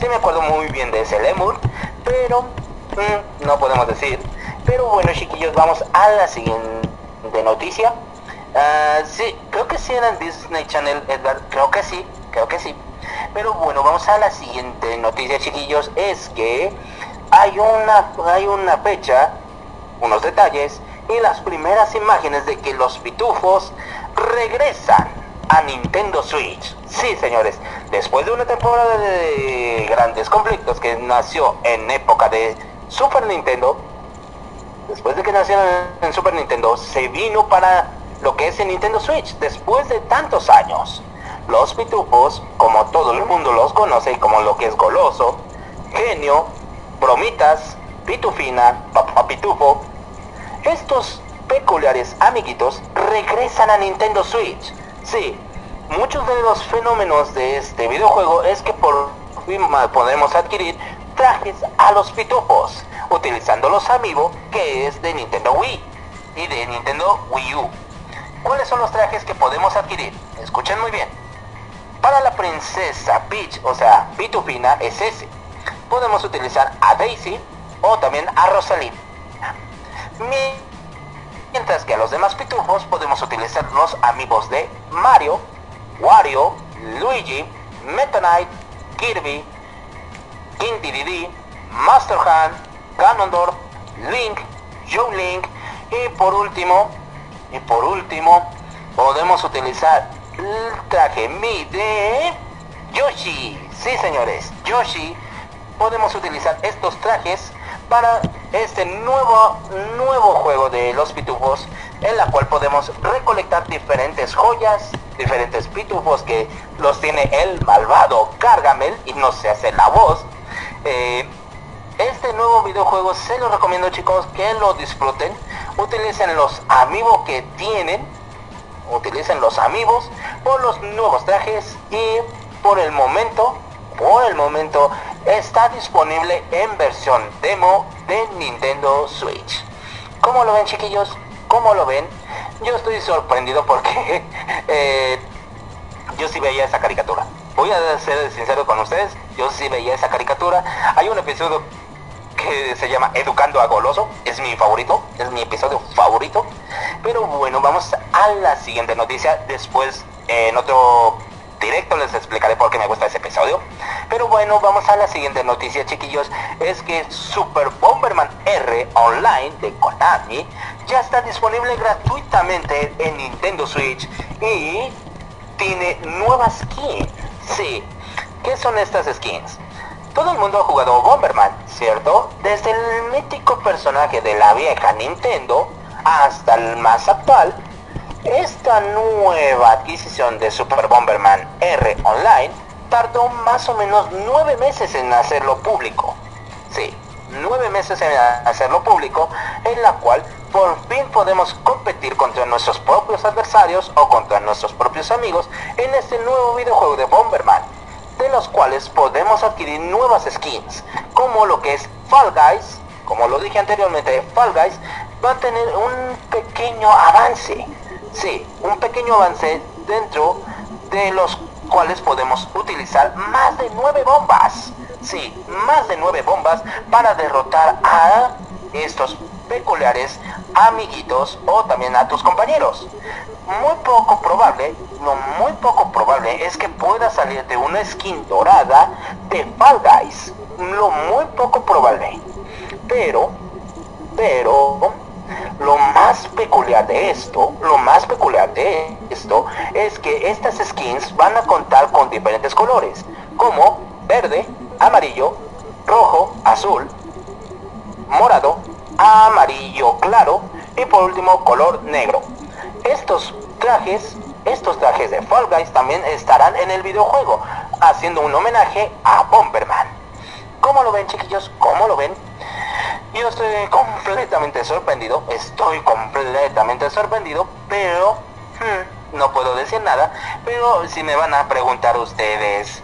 Sí me acuerdo muy bien de ese lemur. Pero mm, no podemos decir. Pero bueno chiquillos, vamos a la siguiente noticia. Ah, sí, creo que sí era en Disney Channel, Edgar. Creo que sí, creo que sí. Pero bueno, vamos a la siguiente noticia, chiquillos. Es que hay una, hay una fecha, unos detalles y las primeras imágenes de que los pitufos regresan a Nintendo Switch. Sí, señores, después de una temporada de grandes conflictos que nació en época de Super Nintendo, después de que nació en Super Nintendo, se vino para lo que es el Nintendo Switch después de tantos años. Los pitufos, como todo el mundo los conoce como lo que es goloso, genio, bromitas, pitufina, papá pitufo, estos peculiares amiguitos regresan a Nintendo Switch. Sí, muchos de los fenómenos de este videojuego es que por fin podemos adquirir trajes a los pitufos, utilizando los amigos que es de Nintendo Wii y de Nintendo Wii U. ¿Cuáles son los trajes que podemos adquirir? Escuchen muy bien. Para la princesa Peach, o sea, Pitufina, es ese. Podemos utilizar a Daisy o también a Rosalina. Mientras que a los demás pitufos podemos utilizar los amigos de Mario, Wario, Luigi, Meta Knight, Kirby, King Dedede, Master Hand, Ganondorf, Link, Joe Link y por último, y por último, podemos utilizar el traje Mi de Yoshi. Sí, señores, Yoshi. Podemos utilizar estos trajes para este nuevo nuevo juego de los pitufos en la cual podemos recolectar diferentes joyas, diferentes pitufos que los tiene el malvado Gargamel y no se hace la voz. Eh, este nuevo videojuego se lo recomiendo chicos que lo disfruten. Utilicen los amigos que tienen. Utilicen los amigos por los nuevos trajes y por el momento, por el momento está disponible en versión demo de Nintendo Switch. ¿Cómo lo ven chiquillos? ¿Cómo lo ven? Yo estoy sorprendido porque [laughs] eh, yo sí veía esa caricatura. Voy a ser sincero con ustedes, yo sí veía esa caricatura. Hay un episodio se llama Educando a Goloso, es mi favorito, es mi episodio favorito. Pero bueno, vamos a la siguiente noticia. Después en otro directo les explicaré por qué me gusta ese episodio. Pero bueno, vamos a la siguiente noticia, chiquillos. Es que Super Bomberman R Online de Konami ya está disponible gratuitamente en Nintendo Switch y tiene nuevas skins. Sí, ¿qué son estas skins? Todo el mundo ha jugado Bomberman, ¿cierto? Desde el mítico personaje de la vieja Nintendo hasta el más actual, esta nueva adquisición de Super Bomberman R Online tardó más o menos nueve meses en hacerlo público. Sí, nueve meses en hacerlo público, en la cual por fin podemos competir contra nuestros propios adversarios o contra nuestros propios amigos en este nuevo videojuego de Bomberman, de los cuales podemos adquirir nuevas skins, como lo que es Fall Guys, como lo dije anteriormente, Fall Guys va a tener un pequeño avance, sí, un pequeño avance dentro de los cuales podemos utilizar más de nueve bombas. sí, más de nueve bombas para derrotar a estos peculiares amiguitos o también a tus compañeros. Muy poco probable, no muy poco probable es que pueda salir de una skin dorada de Fall Guys. Lo muy poco probable. Pero, pero, lo más peculiar de esto, lo más peculiar de esto es que estas skins van a contar con diferentes colores, como verde, amarillo, rojo, azul, morado, amarillo claro y por último color negro. Estos trajes, estos trajes de Fall Guys también estarán en el videojuego, haciendo un homenaje a Bomberman. ¿Cómo lo ven chiquillos? ¿Cómo lo ven? Yo estoy completamente sorprendido, estoy completamente sorprendido, pero hmm, no puedo decir nada. Pero si me van a preguntar ustedes,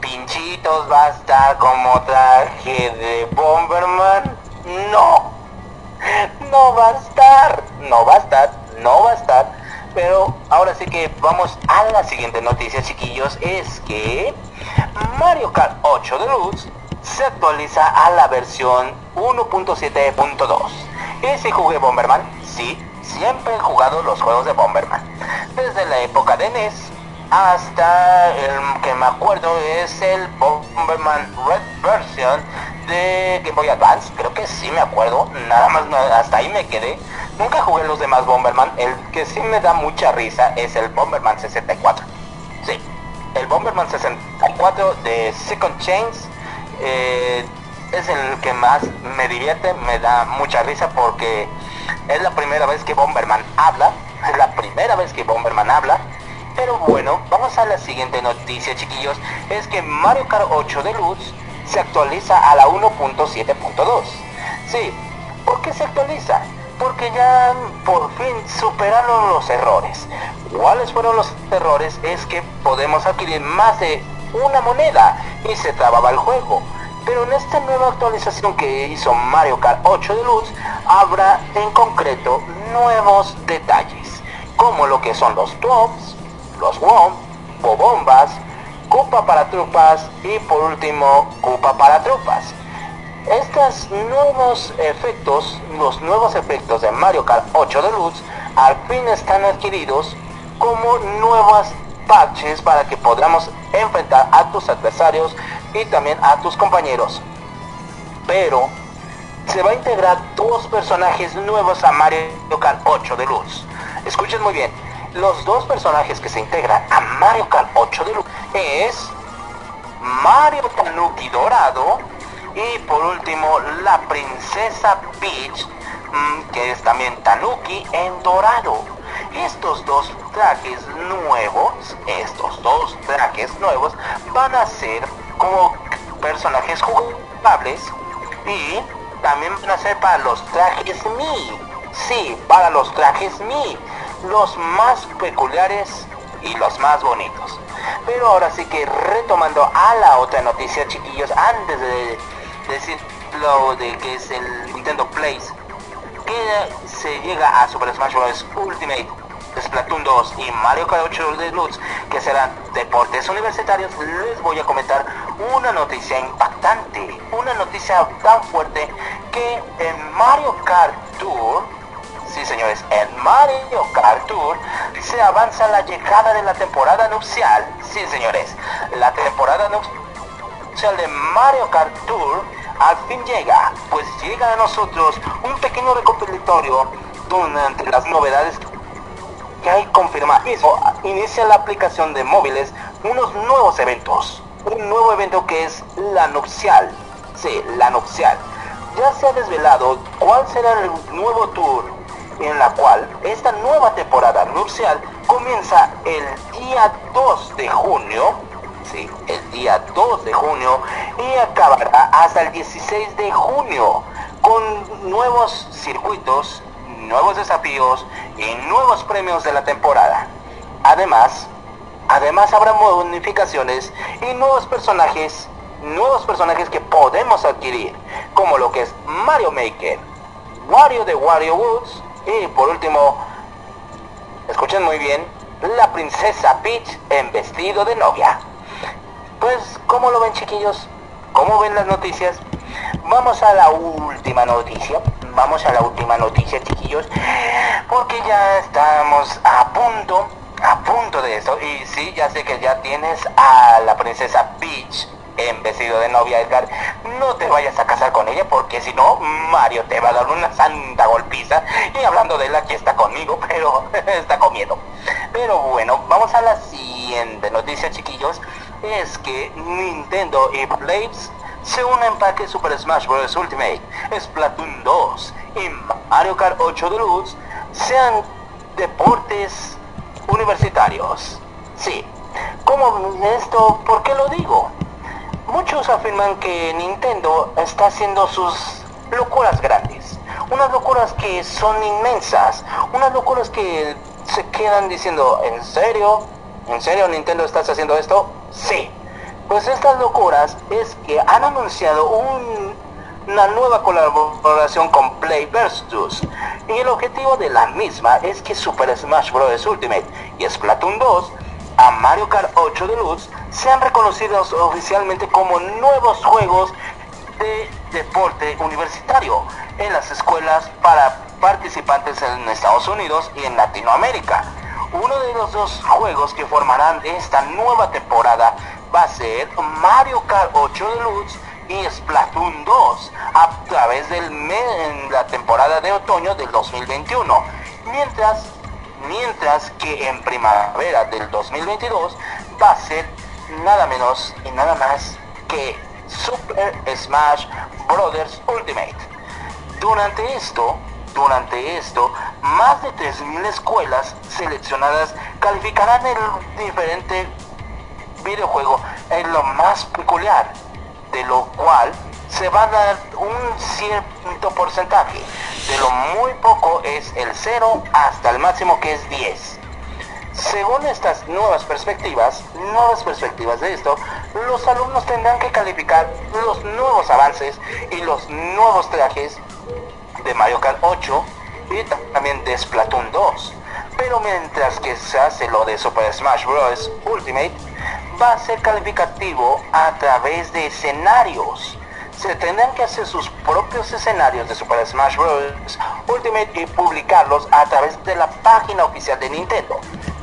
¿Pinchitos va a estar como traje de Bomberman? No, no va a estar, no va a estar, no va a estar. Pero ahora sí que vamos a la siguiente noticia, chiquillos, es que Mario Kart 8 Deluxe se actualiza a la versión 1.7.2. ¿Y si jugué Bomberman? Sí, siempre he jugado los juegos de Bomberman. Desde la época de NES hasta el que me acuerdo es el Bomberman Red Version de Game Boy Advance. Creo que sí me acuerdo. Nada más hasta ahí me quedé. Nunca jugué los demás Bomberman. El que sí me da mucha risa es el Bomberman 64. Sí, el Bomberman 64 de Second Chains eh, es el que más me divierte, me da mucha risa porque es la primera vez que Bomberman habla, es la primera vez que Bomberman habla. Pero bueno, vamos a la siguiente noticia chiquillos, es que Mario Kart 8 Deluxe se actualiza a la 1.7.2. Sí, ¿por qué se actualiza? Porque ya por fin superaron los errores. ¿Cuáles fueron los errores? Es que podemos adquirir más de una moneda y se trababa el juego. Pero en esta nueva actualización que hizo Mario Kart 8 Deluxe habrá en concreto nuevos detalles, como lo que son los tops, los WOM, bombas, Cupa para tropas y por último Cupa para tropas. Estos nuevos efectos, los nuevos efectos de Mario Kart 8 Deluxe, al fin están adquiridos como nuevas parches para que podamos enfrentar a tus adversarios y también a tus compañeros. Pero se va a integrar dos personajes nuevos a Mario Kart 8 Deluxe. Escuchen muy bien, los dos personajes que se integran a Mario Kart 8 Deluxe es Mario Tanuki Dorado y por último la princesa Peach mm, que es también Tanuki en dorado. Estos dos trajes nuevos, estos dos trajes nuevos van a ser como personajes jugables y también van a ser para los trajes Mi. Sí, para los trajes Mi, los más peculiares y los más bonitos. Pero ahora sí que retomando a la otra noticia, chiquillos, antes de decir lo de que es el Nintendo Place, que se llega a Super Smash Bros. Ultimate, Splatoon 2 y Mario Kart 8 Deluxe, que serán deportes universitarios, les voy a comentar una noticia impactante, una noticia tan fuerte que en Mario Kart Tour, sí señores, en Mario Kart Tour se avanza la llegada de la temporada nupcial, sí señores, la temporada nupcial de Mario Kart Tour al fin llega, pues llega a nosotros un pequeño recopilatorio donde las novedades que hay confirmar mismo inicia la aplicación de móviles unos nuevos eventos. Un nuevo evento que es la nupcial. Sí, la nupcial. Ya se ha desvelado cuál será el nuevo tour en la cual esta nueva temporada nupcial comienza el día 2 de junio. Sí, el día 2 de junio y acabará hasta el 16 de junio con nuevos circuitos nuevos desafíos y nuevos premios de la temporada. Además, además habrá modificaciones y nuevos personajes, nuevos personajes que podemos adquirir, como lo que es Mario Maker, Wario de Wario Woods y por último, escuchen muy bien, la princesa Peach en vestido de novia. Pues, ¿cómo lo ven chiquillos? ¿cómo ven las noticias? Vamos a la última noticia. Vamos a la última noticia, chiquillos. Porque ya estamos a punto, a punto de esto. Y sí, ya sé que ya tienes a la princesa Peach en vestido de novia, Edgar. No te vayas a casar con ella porque si no, Mario te va a dar una santa golpiza. Y hablando de él, aquí está conmigo, [laughs] pero está comiendo. Pero bueno, vamos a la siguiente noticia, chiquillos. Es que Nintendo y Blaze se unen para que Super Smash Bros. Ultimate, Splatoon 2 y Mario Kart 8 Deluxe sean deportes universitarios. Sí. ¿Cómo esto? ¿Por qué lo digo? Muchos afirman que Nintendo está haciendo sus locuras grandes. Unas locuras que son inmensas. Unas locuras que se quedan diciendo, ¿en serio? ¿En serio Nintendo estás haciendo esto? Sí. Pues estas locuras es que han anunciado un- una nueva colaboración con Play Versus. Y el objetivo de la misma es que Super Smash Bros. Ultimate y Splatoon 2 a Mario Kart 8 Deluxe sean reconocidos oficialmente como nuevos juegos de deporte universitario en las escuelas para participantes en Estados Unidos y en Latinoamérica. Uno de los dos juegos que formarán esta nueva temporada va a ser Mario Kart 8 Deluxe y Splatoon 2 a través en la temporada de otoño del 2021. Mientras mientras que en primavera del 2022 va a ser nada menos y nada más que Super Smash Brothers Ultimate. Durante esto, durante esto, más de 3.000 escuelas seleccionadas calificarán el diferente videojuego en lo más peculiar, de lo cual se va a dar un cierto porcentaje. De lo muy poco es el 0 hasta el máximo que es 10. Según estas nuevas perspectivas, nuevas perspectivas de esto, los alumnos tendrán que calificar los nuevos avances y los nuevos trajes de Mario Kart 8 y también de Splatoon 2. Pero mientras que se hace lo de Super Smash Bros. Ultimate, va a ser calificativo a través de escenarios. Se tendrán que hacer sus propios escenarios de Super Smash Bros. Ultimate y publicarlos a través de la página oficial de Nintendo.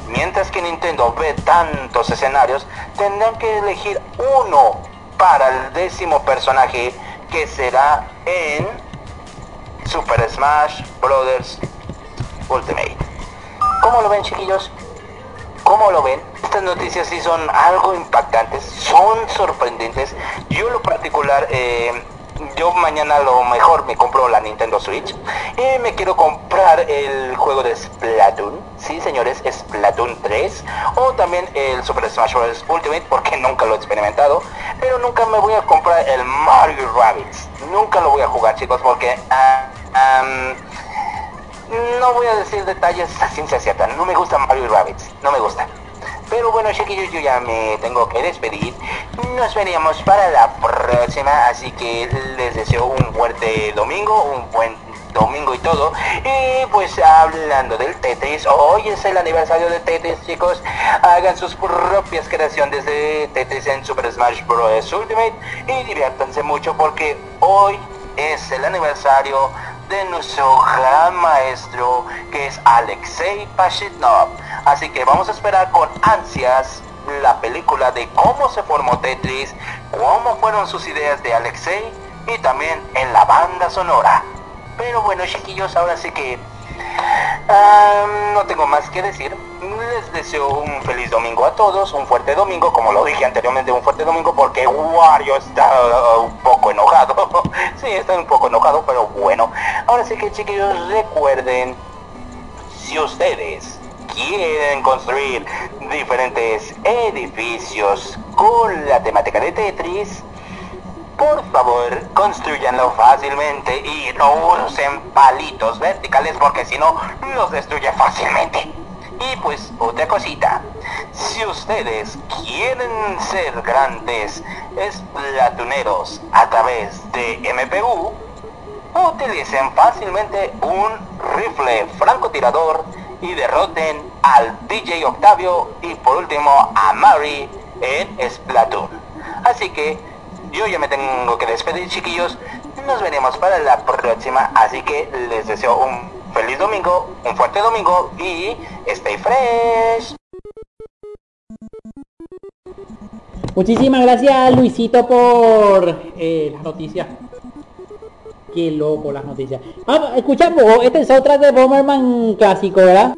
Mientras que Nintendo ve tantos escenarios, tendrán que elegir uno para el décimo personaje que será en Super Smash Brothers Ultimate. ¿Cómo lo ven chiquillos? ¿Cómo lo ven? Estas noticias sí son algo impactantes, son sorprendentes. Yo en lo particular, eh, yo mañana a lo mejor me compro la Nintendo Switch y me quiero comprar el juego de Splatoon. Sí, señores, Splatoon 3 o también el Super Smash Bros. Ultimate porque [laughs] nunca lo he experimentado. Pero nunca me voy a comprar el Mario Rabbids. Nunca lo voy a jugar chicos porque... ah, no voy a decir detalles a ciencia cierta. No me gusta Mario Rabbids. No me gusta. Pero bueno, chiquillos, yo ya me tengo que despedir. Nos veríamos para la próxima. Así que les deseo un fuerte domingo, un buen domingo y todo. Y pues hablando del Tetris, hoy es el aniversario de Tetris, chicos. Hagan sus propias creaciones de Tetris en Super Smash Bros. Ultimate y diviértanse mucho porque hoy es el aniversario de nuestro gran maestro que es Alexei Pashitnov. Así que vamos a esperar con ansias la película de cómo se formó Tetris, cómo fueron sus ideas de Alexei y también en la banda sonora. Pero bueno chiquillos, ahora sí que no tengo más que decir. Les deseo un feliz domingo a todos, un fuerte domingo, como lo dije anteriormente, un fuerte domingo porque Wario está uh, un poco enojado. [laughs] sí, está un poco enojado, pero bueno. Ahora sí que chiquillos, recuerden, si ustedes quieren construir diferentes edificios con la temática de Tetris, por favor, construyanlo fácilmente y no usen palitos verticales porque si no, los destruye fácilmente. Y pues otra cosita, si ustedes quieren ser grandes esplatuneros a través de MPU, utilicen fácilmente un rifle francotirador y derroten al DJ Octavio y por último a Mary en Splatoon. Así que yo ya me tengo que despedir, chiquillos. Nos veremos para la próxima, así que les deseo un feliz domingo, un fuerte domingo y stay fresh. Muchísimas gracias Luisito por eh, las noticias. Qué loco las noticias. Ah, escuchamos, este es otra de Bomberman clásico, ¿verdad?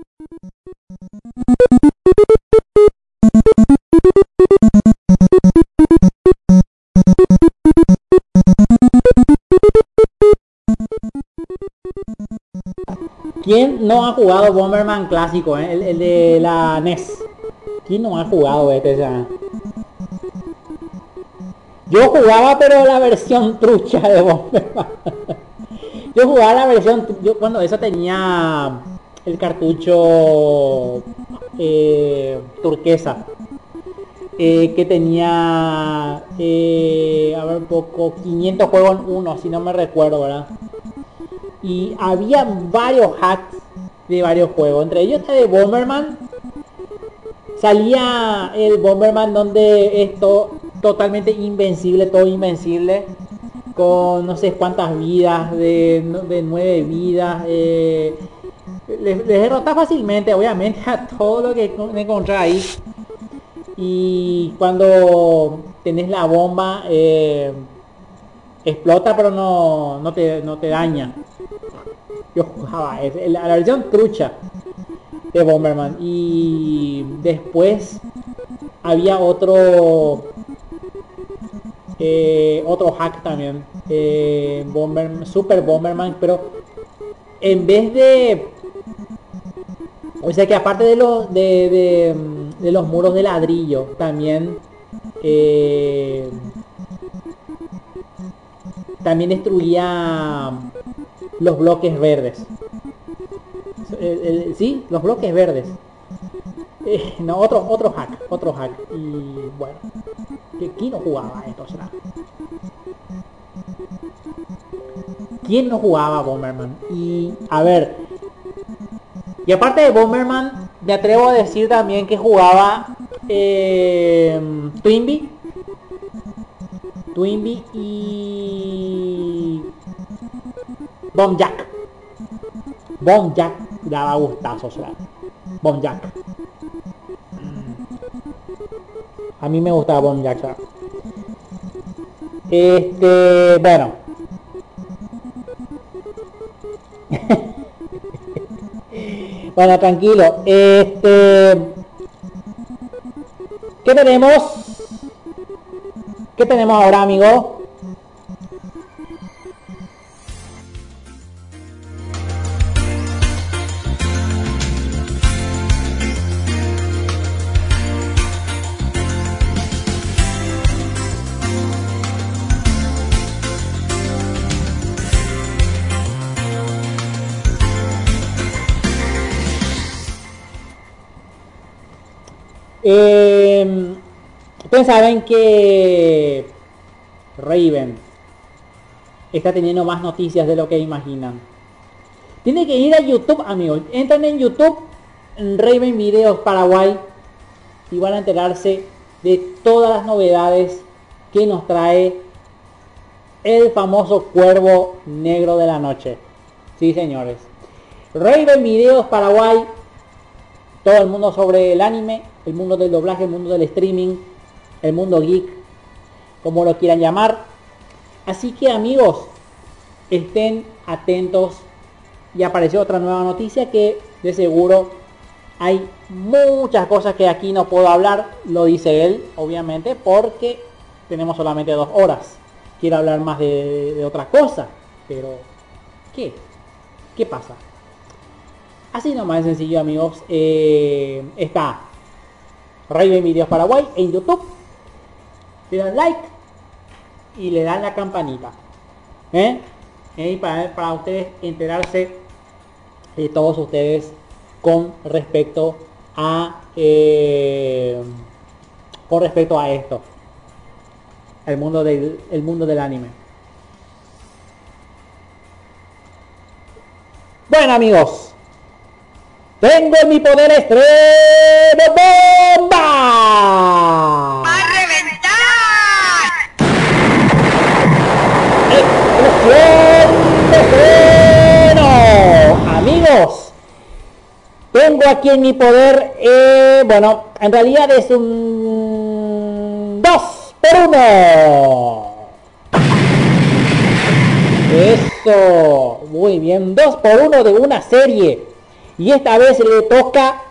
¿Quién no ha jugado Bomberman clásico, eh? el, el de la NES? ¿Quién no ha jugado este? ya? Yo jugaba pero la versión trucha de Bomberman. Yo jugaba la versión, yo cuando eso tenía el cartucho eh, turquesa. eh, que tenía, eh, a ver, un poco, 500 juegos en uno, si no me recuerdo, ¿verdad? Y había varios hacks de varios juegos, entre ellos está de Bomberman. Salía el Bomberman donde esto totalmente invencible, todo invencible, con no sé cuántas vidas, de, de nueve vidas. eh, les, les derrota fácilmente, obviamente, [laughs] a todo lo que con- encontré ahí. Y cuando tenés la bomba, eh, explota pero no, no, te, no te daña. Yo jugaba la, la versión trucha de Bomberman. Y después había otro eh, otro hack también. eh, Bomber, Super Bomberman, pero en vez de o sea que aparte de los de, de los muros de ladrillo también eh, también destruía los bloques verdes. Sí los bloques verdes. Eh, no otro otro hack otro hack. Y bueno quién no jugaba esto será quién no jugaba Bomberman y a ver y aparte de Bomberman, me atrevo a decir también que jugaba eh, Twinbee. Twinbee y Bomb Jack. Bomb Jack daba gustazos. Bomb Jack. A mí me gustaba Bomb Jack, ¿verdad? Este, bueno. [laughs] Bueno, tranquilo. Este. ¿Qué tenemos? ¿Qué tenemos ahora, amigo? Eh, ustedes saben que Raven está teniendo más noticias de lo que imaginan. Tienen que ir a YouTube, amigos. Entran en YouTube, en Raven Videos Paraguay, y van a enterarse de todas las novedades que nos trae el famoso cuervo negro de la noche. Sí, señores. Raven Videos Paraguay todo el mundo sobre el anime, el mundo del doblaje, el mundo del streaming, el mundo geek, como lo quieran llamar. Así que amigos, estén atentos y apareció otra nueva noticia que de seguro hay muchas cosas que aquí no puedo hablar, lo dice él, obviamente, porque tenemos solamente dos horas. Quiero hablar más de, otra cosa, pero ¿qué? ¿Qué pasa? Así nomás sencillo amigos. Eh, está Raven Videos Paraguay en YouTube. Le dan like y le dan la campanita. ¿Eh? Eh, para, para ustedes enterarse de todos ustedes con respecto a eh, con respecto a esto. El mundo del, el mundo del anime. Bueno amigos, tengo en mi poder extremo bomba. ¡Va a reventar! ¡Explosión de freno! Amigos, tengo aquí en mi poder, eh, bueno, en realidad es un 2 por 1. Eso, muy bien, 2 por 1 de una serie. Y esta vez le toca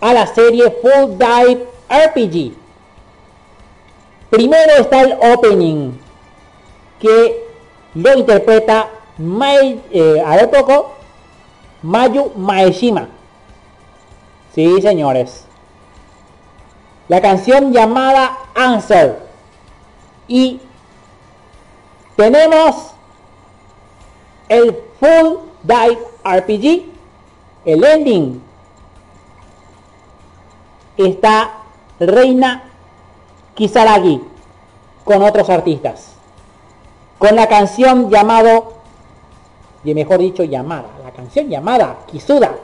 a la serie Full Dive RPG. Primero está el opening, que lo interpreta eh, a ver poco, Mayu Maeshima. Sí, señores. La canción llamada Answer. Y tenemos el Full Dive RPG, el ending, está Reina Kisaragi con otros artistas. Con la canción llamado, y mejor dicho llamada, la canción llamada Kisuda.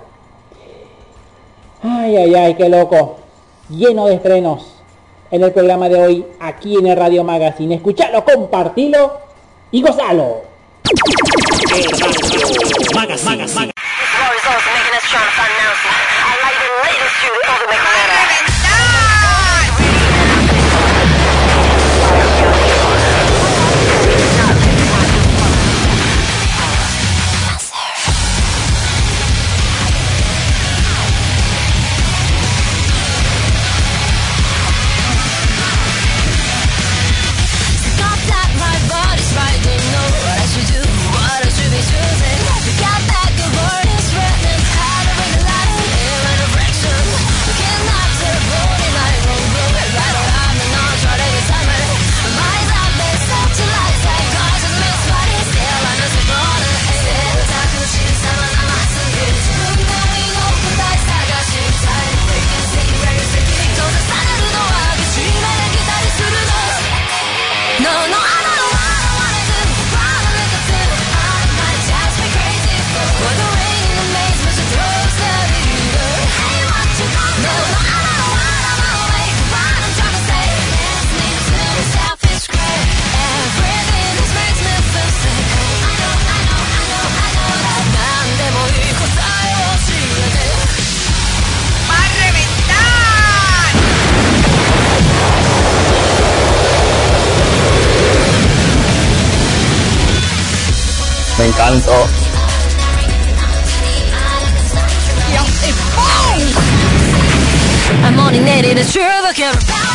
Ay, ay, ay, qué loco. Lleno de estrenos en el programa de hoy aquí en el Radio Magazine. Escuchalo, compartilo y gozalo. Magazine. Magazine. Magazine. More results hands up. I'm only needing a sugar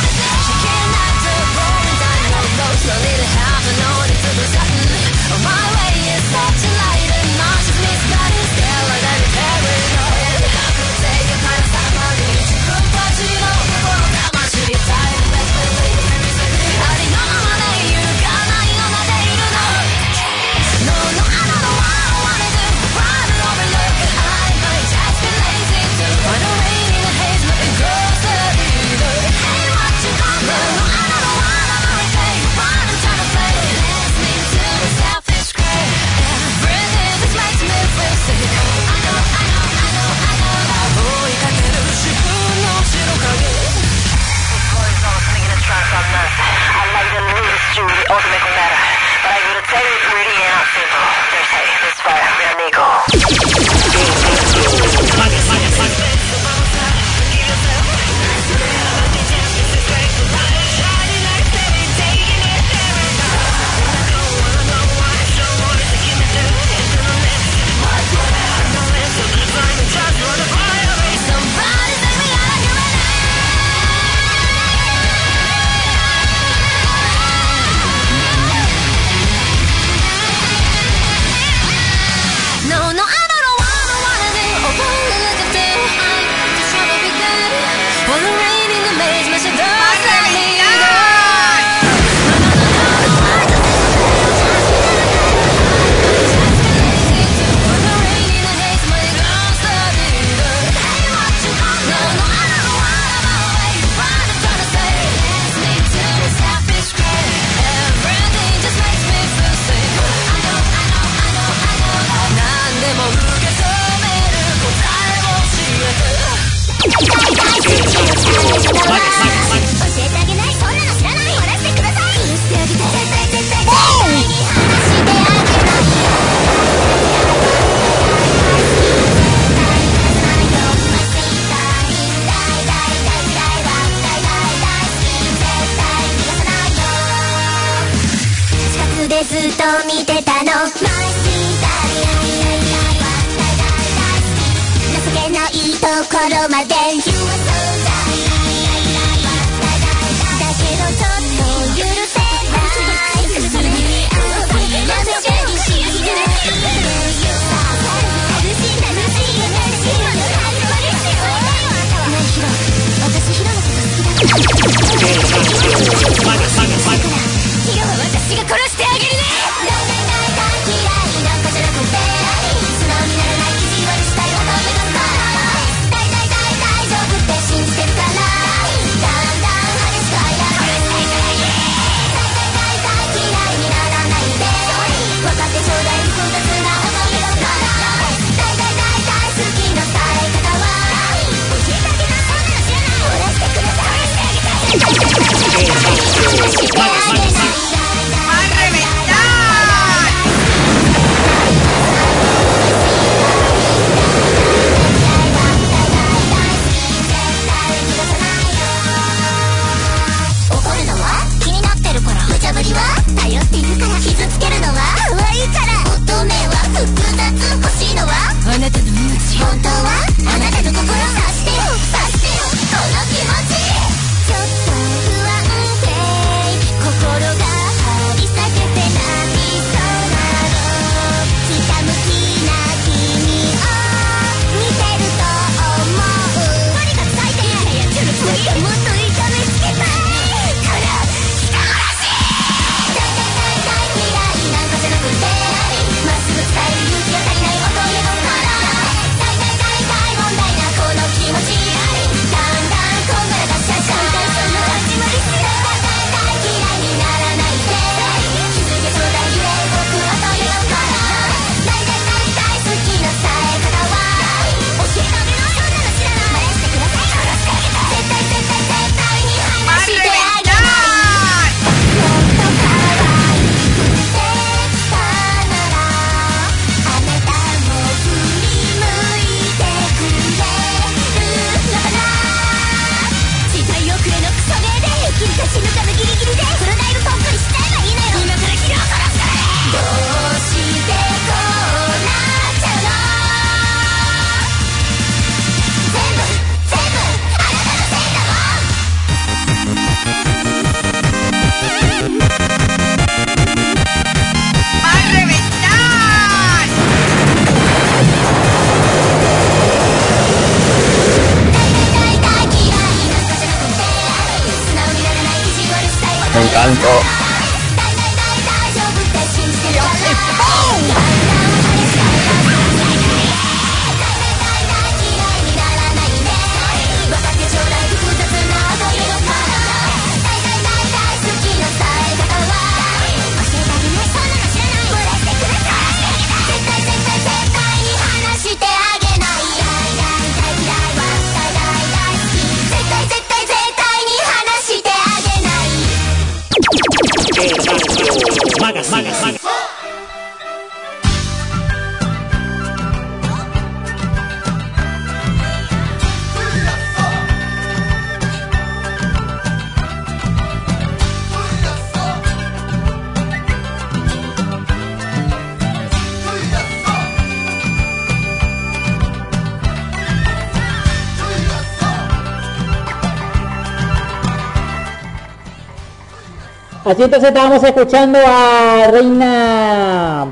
Así entonces estábamos escuchando a Reina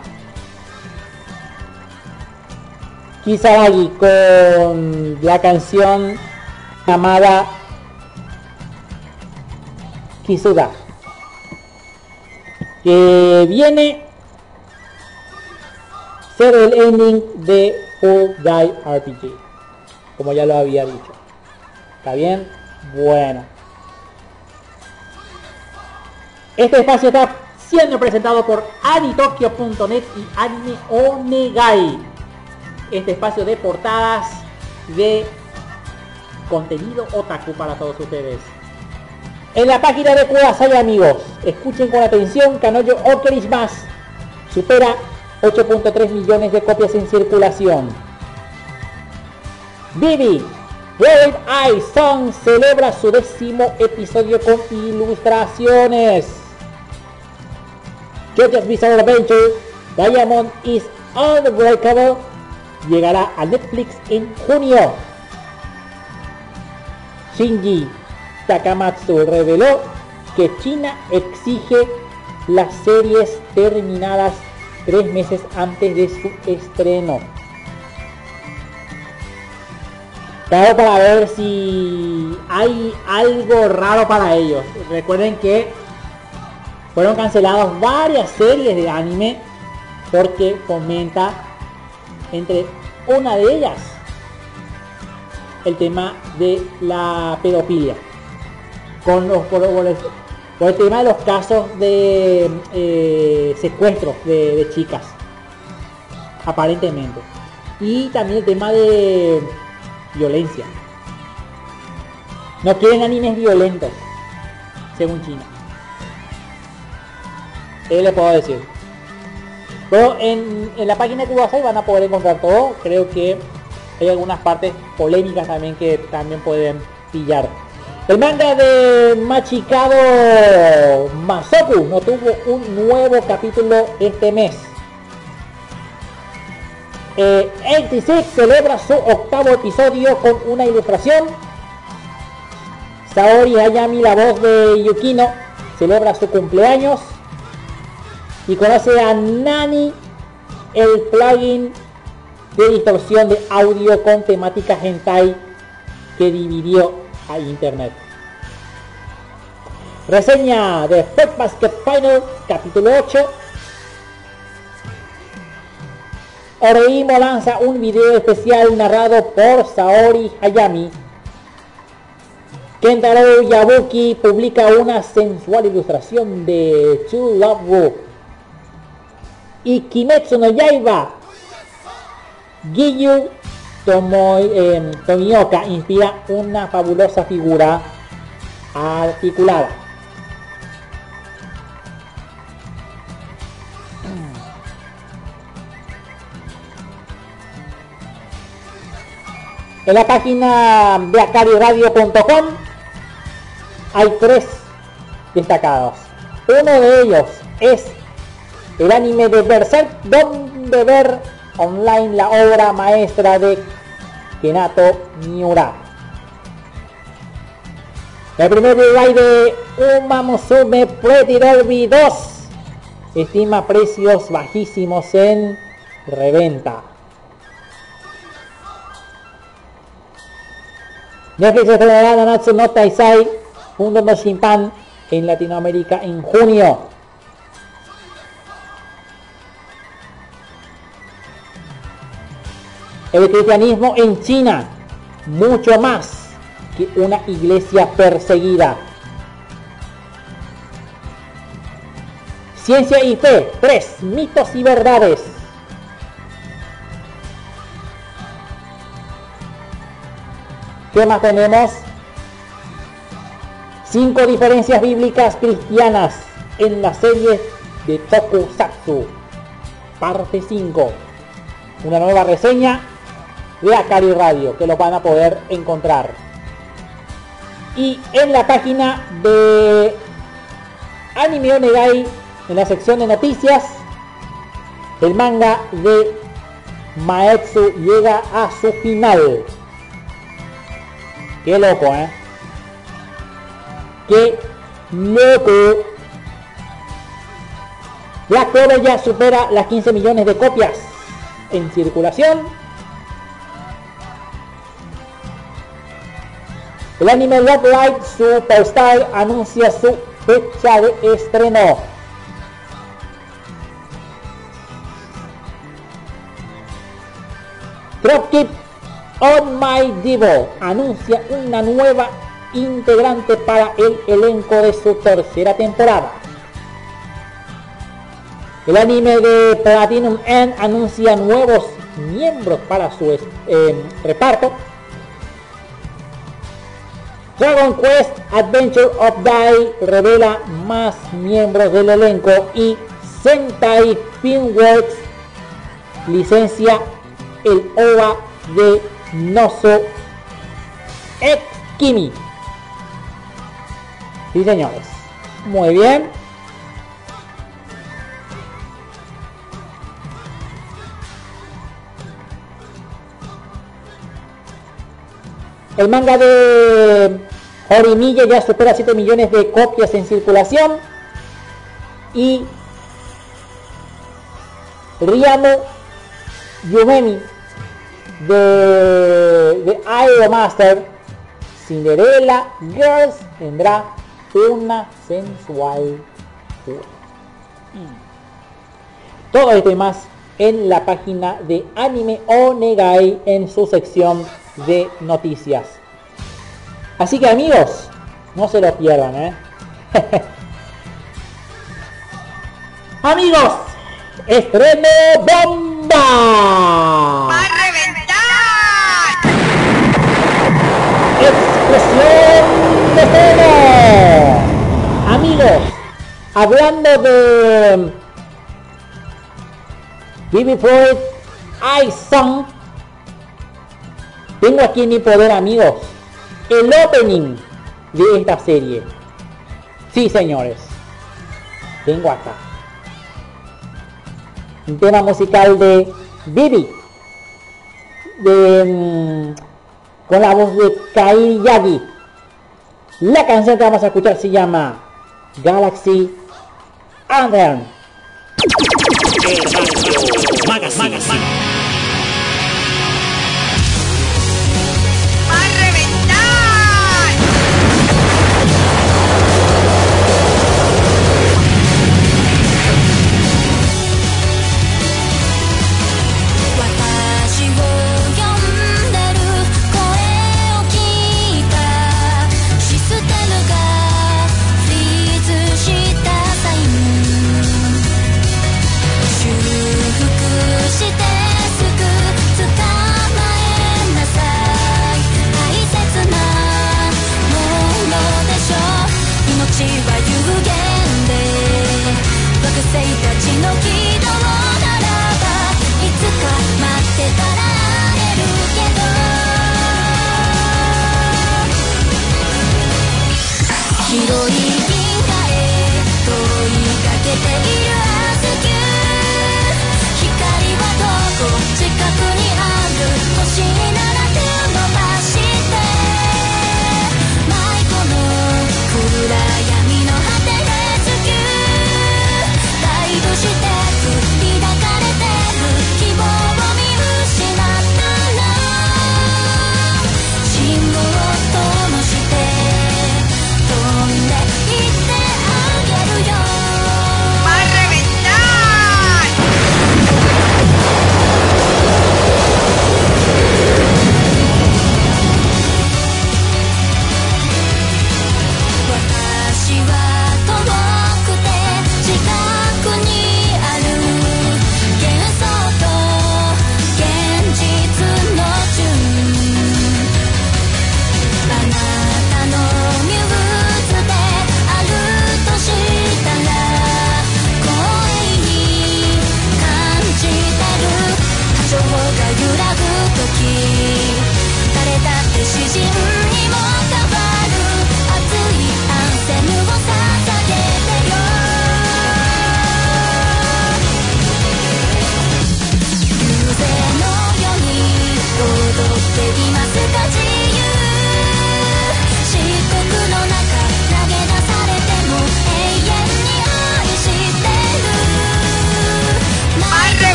Kisaragi con la canción llamada Kisuda. Que viene ser el ending de Full Guy RPG. Como ya lo había dicho. ¿Está bien? Bueno. Este espacio está siendo presentado por anitokyo.net y Anime Onegai. Este espacio de portadas de contenido otaku para todos ustedes. En la página de Kudasai amigos, escuchen con atención, Canoyo Okeris Más supera 8.3 millones de copias en circulación. Vivi, World Eye Song celebra su décimo episodio con ilustraciones que The Visual Adventure Diamond is Unbreakable llegará a Netflix en junio. Shinji Takamatsu reveló que China exige las series terminadas tres meses antes de su estreno. Claro, para ver si hay algo raro para ellos. Recuerden que fueron canceladas varias series de anime porque comenta entre una de ellas el tema de la pedofilia. Con los por, por el, tema de los casos de eh, secuestros de chicas aparentemente. Y también el tema de violencia. No quieren animes violentos según China ¿qué le puedo decir? Pero en, la página de Kubasai van a poder encontrar todo creo que hay algunas partes polémicas también que también pueden pillar el manga de Machikado Masoku no tuvo un nuevo capítulo este mes. Eh, 86 celebra su octavo episodio con una ilustración. Saori Hayami, la voz de Yukino, celebra su cumpleaños. Y conoce a Nani, el plugin de distorsión de audio con temática hentai que dividió a internet. Reseña de Fruit Basket Final, capítulo 8. Oreimo lanza un video especial narrado por Saori Hayami. Kentaro Yabuki publica una sensual ilustración de To Love Wu. Y Kimetsu no Yaiba Giyu Tomoy, eh, Tomioka inspira una fabulosa figura articulada. En la página de acariradio.com hay tres destacados. Uno de ellos es el anime de Berserk, donde ver online la obra maestra de Kenato Miura. El primer Blu-ray de Uma Musume Pretty Derby 2 estima precios bajísimos en reventa. Netflix estrenará Nanatsu no Taisai Mundo no Shimpan en Latinoamérica en junio. El cristianismo en China, mucho más que una iglesia perseguida. Ciencia y fe, tres mitos y verdades. ¿Qué más tenemos? Cinco diferencias bíblicas cristianas en la serie de Tokusatsu. Parte 5. Una nueva reseña de Akari Radio, que lo van a poder encontrar. Y en la página de Anime Onegai, en la sección de noticias, el manga de Maetsu llega a su final. Qué loco, ¿eh? Qué loco. Black Clover ya supera las 15 millones de copias en circulación. El anime Love Live Superstar anuncia su fecha de estreno. Dropkick On My Divo anuncia una nueva integrante para el elenco de su tercera temporada. El anime de Platinum N anuncia nuevos miembros para su eh, reparto. Dragon Quest Adventure of Die revela más miembros del elenco y Sentai Filmworks licencia el OVA de Noso X Kimi. Sí, señores. Muy bien. El manga de Orimilla ya supera 7 millones de copias en circulación. Y Riamo Yumemi de, de Aero Master Cinderella Girls tendrá una sensual todo esto y más en la página de Anime Onegai en su sección de noticias. Así que amigos, no se lo pierdan, ¿eh? [laughs] amigos, estreno bomba. ¡Va a reventar! Expresión de. Amigos, hablando de BB Freud, I Song. Tengo aquí mi poder, amigos el opening de esta serie. Sí, señores. tengo acá. Un tema musical de Bibi. De, mm, con la voz de Kai Yagi. La canción que vamos a escuchar se llama Galaxy Under.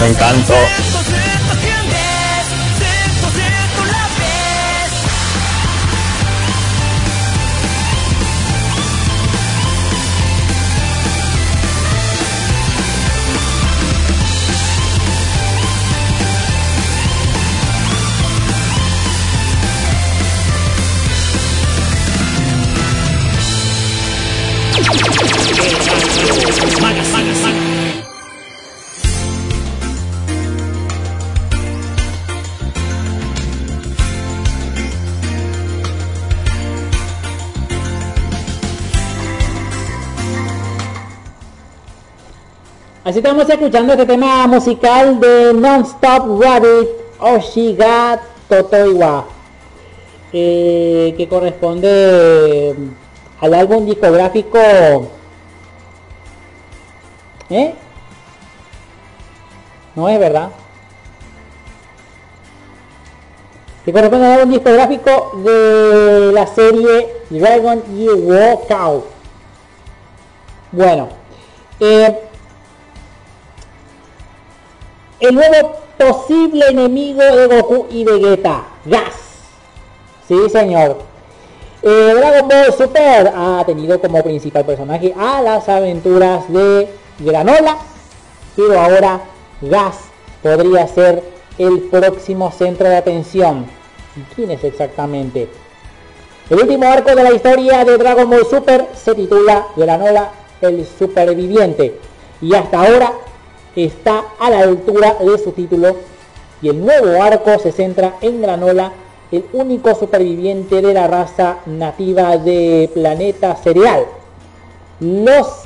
Me encanto. Estamos escuchando este tema musical de Non-Stop Rabbit Oshiga Totoiwa, eh, que corresponde al álbum discográfico ¿Eh? No es verdad. Que corresponde al álbum discográfico de la serie Dragon y Walkout. Bueno, eh, el nuevo posible enemigo de Goku y Vegeta, Gas. Sí, señor. Eh, Dragon Ball Super ha tenido como principal personaje a las aventuras de Granola, pero ahora Gas podría ser el próximo centro de atención. ¿Y quién es exactamente? El último arco de la historia de Dragon Ball Super se titula Granola el superviviente y hasta ahora está a la altura de su título y el nuevo arco se centra en Granola, el único superviviente de la raza nativa de planeta cereal, los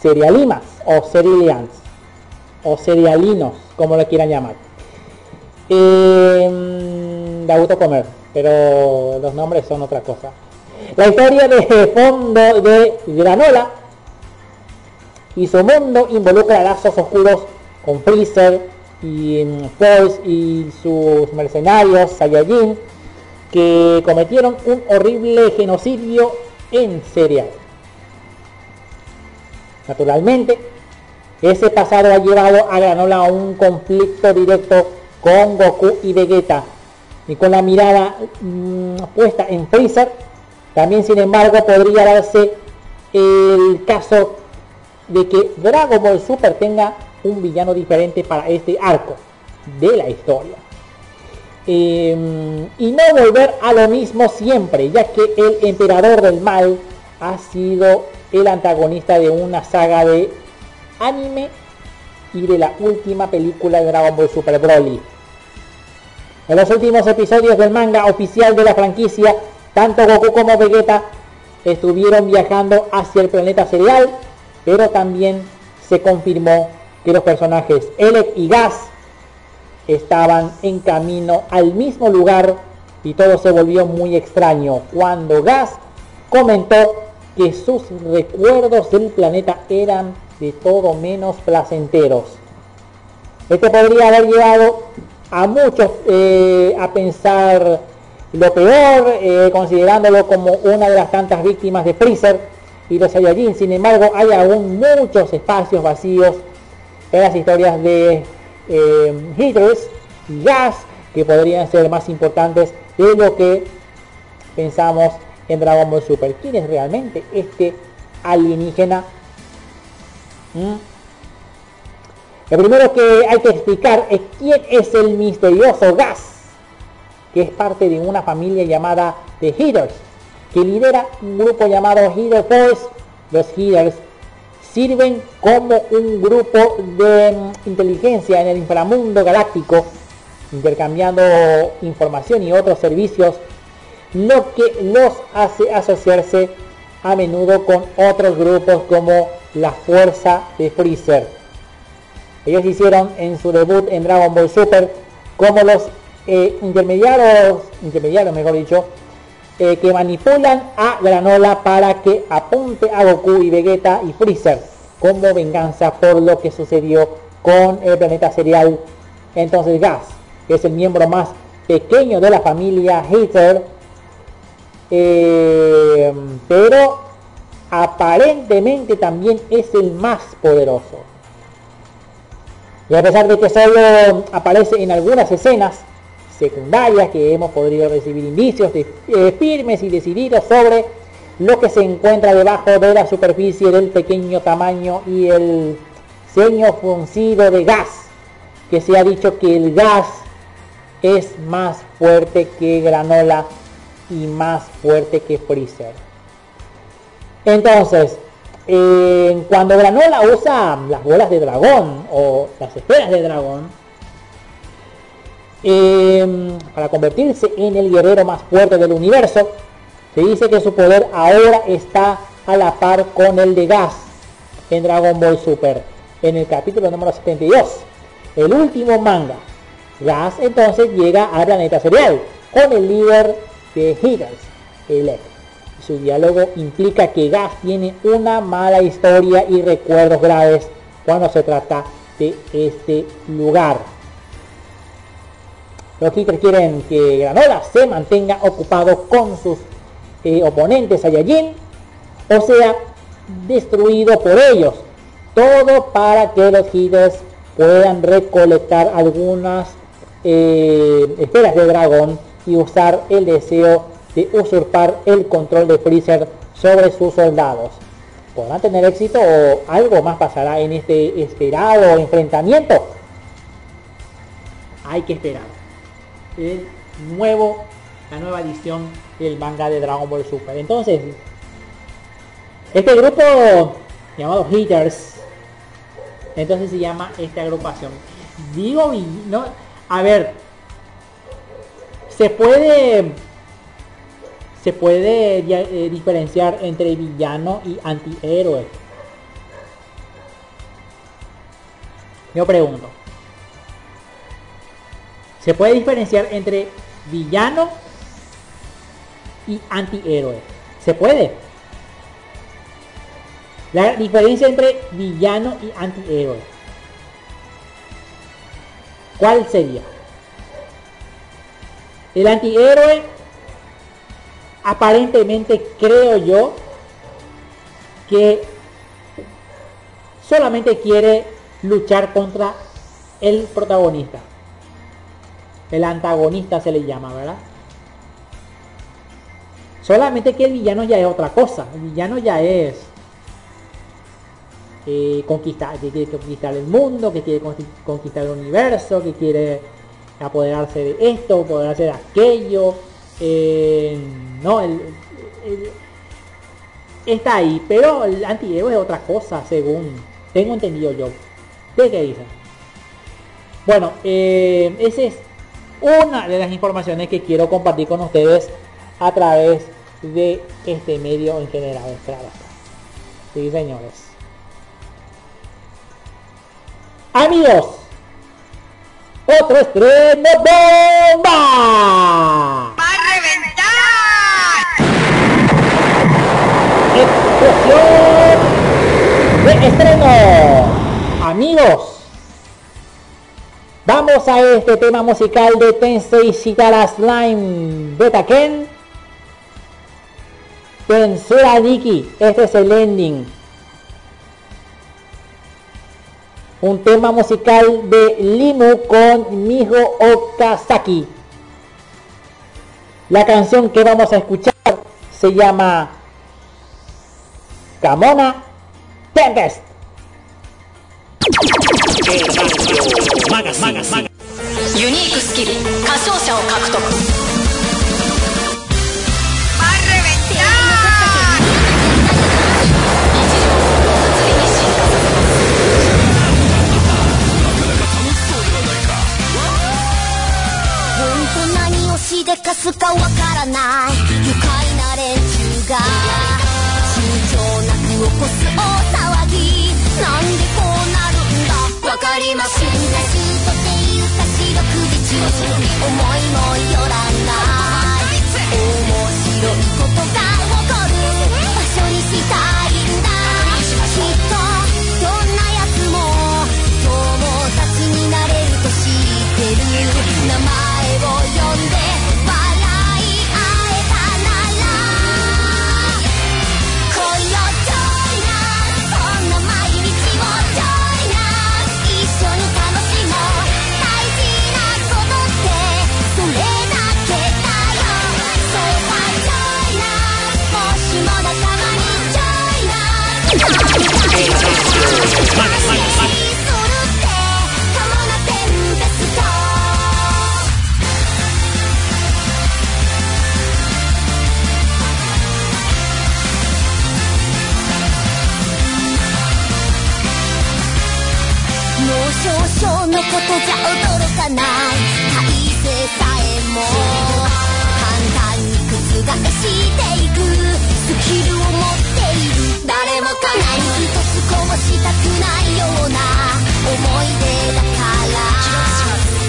cerealimas o cerealians o cerealinos, como lo quieran llamar. Eh, da gusto comer, pero los nombres son otra cosa. La historia de fondo de Granola y su mundo involucra lazos oscuros con Freezer y Force y sus mercenarios Saiyajin que cometieron un horrible genocidio en serial. Naturalmente, ese pasado ha llevado a Granola a un conflicto directo con Goku y Vegeta y con la mirada mm, puesta en Freezer, también sin embargo podría darse el caso de que Dragon Ball Super tenga un villano diferente para este arco de la historia. Em, y no volver a lo mismo siempre, ya que el emperador del mal ha sido el antagonista de una saga de anime y de la última película de Dragon Ball Super Broly. En los últimos episodios del manga oficial de la franquicia, tanto Goku como Vegeta estuvieron viajando hacia el planeta cereal pero también se confirmó que los personajes Elec y Gas estaban en camino al mismo lugar y todo se volvió muy extraño cuando Gas comentó que sus recuerdos del planeta eran de todo menos placenteros. Este podría haber llevado a muchos eh, a pensar lo peor, eh, considerándolo como una de las tantas víctimas de Freezer y los Saiyajin. Sin embargo, hay aún muchos espacios vacíos en las historias de eh, Hitters y Gas que podrían ser más importantes de lo que pensamos en Dragon Ball Super. ¿Quién es realmente este alienígena? ¿Mm? Lo primero que hay que explicar es quién es el misterioso Gas, que es parte de una familia llamada The Hitters que lidera un grupo llamado Hero Force. Los Healers sirven como un grupo de mm, inteligencia en el inframundo galáctico, intercambiando información y otros servicios, lo que los hace asociarse a menudo con otros grupos como la Fuerza de Freezer. Ellos hicieron en su debut en Dragon Ball Super como los eh, intermediarios, intermediarios mejor dicho, eh, que manipulan a Granola para que apunte a Goku y Vegeta y Freezer como venganza por lo que sucedió con el planeta cereal. Entonces Gas, es el miembro más pequeño de la familia Hater, eh, pero aparentemente también es el más poderoso. Y a pesar de que solo aparece en algunas escenas, secundarias que hemos podido recibir indicios eh, firmes y decididos sobre lo que se encuentra debajo de la superficie del pequeño tamaño y el ceño fruncido de gas, que se ha dicho que el gas es más fuerte que granola y más fuerte que freezer. Entonces, eh, cuando granola usa las bolas de dragón o las esferas de dragón, Em, para convertirse en el guerrero más fuerte del universo. Se dice que su poder ahora está a la par con el de Gas en Dragon Ball Super. en el capítulo número 72. El último manga. Gas entonces llega al planeta cereal con el líder de Hitters, Elec. Su diálogo implica que Gas tiene una mala historia y recuerdos graves cuando se trata de este lugar. Los Hitters quieren que Granola se mantenga ocupado con sus eh, oponentes Saiyajin, o sea, destruido por ellos. Todo para que los Hitters puedan recolectar algunas eh, esferas de dragón y usar el deseo de usurpar el control de Freezer sobre sus soldados. ¿Podrán tener éxito o algo más pasará en este esperado enfrentamiento? Hay que esperar. El nuevo, la nueva edición del manga de Dragon Ball Super. Entonces, este grupo llamado Hitters, entonces se llama esta agrupación. Digo, no, a ver, se puede se puede eh, diferenciar entre villano y antihéroe. Yo pregunto. ¿Se puede diferenciar entre villano y antihéroe? ¿Se puede? La diferencia entre villano y antihéroe. ¿Cuál sería? El antihéroe aparentemente creo yo que solamente quiere luchar contra el protagonista. El antagonista se le llama, ¿verdad? Solamente que el villano ya es otra cosa. El villano ya es eh, conquistar, que quiere conquistar el mundo, que quiere conqui- conquistar el universo, que quiere apoderarse de esto, apoderarse de aquello. eh, no, el, está ahí, pero el antihéroe es otra cosa, según tengo entendido yo. ¿Ustedes qué dicen? Bueno, eh, esa es una de las informaciones que quiero compartir con ustedes a través de este medio en general. Sí, señores. Amigos, otro estreno bomba. Explosión de estreno. Amigos, vamos a este tema musical de Tensei Shitara Slime Beta Ken. Tensura Nikki, este es el ending. Un tema musical de Limu con Miho Okazaki. La canción que vamos a escuchar se llama Kamona Tempest. ユニークスキル歌唱者を獲得何をしでかすかわからない愉快な連中がんだわかりませんシュートっていうか四六時中思いもよらない。面白い。少々のことじゃ驚かない。体勢さえも簡単に覆していく。スキルを持ってかない一つこぼしたくないような思い出だから。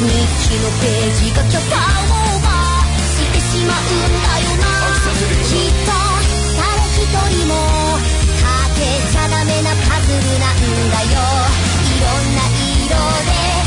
日記のページが許可をオーバーしてしまう。んだよなきっと誰一人もかけちゃダメなパズルなんだよいろんな色で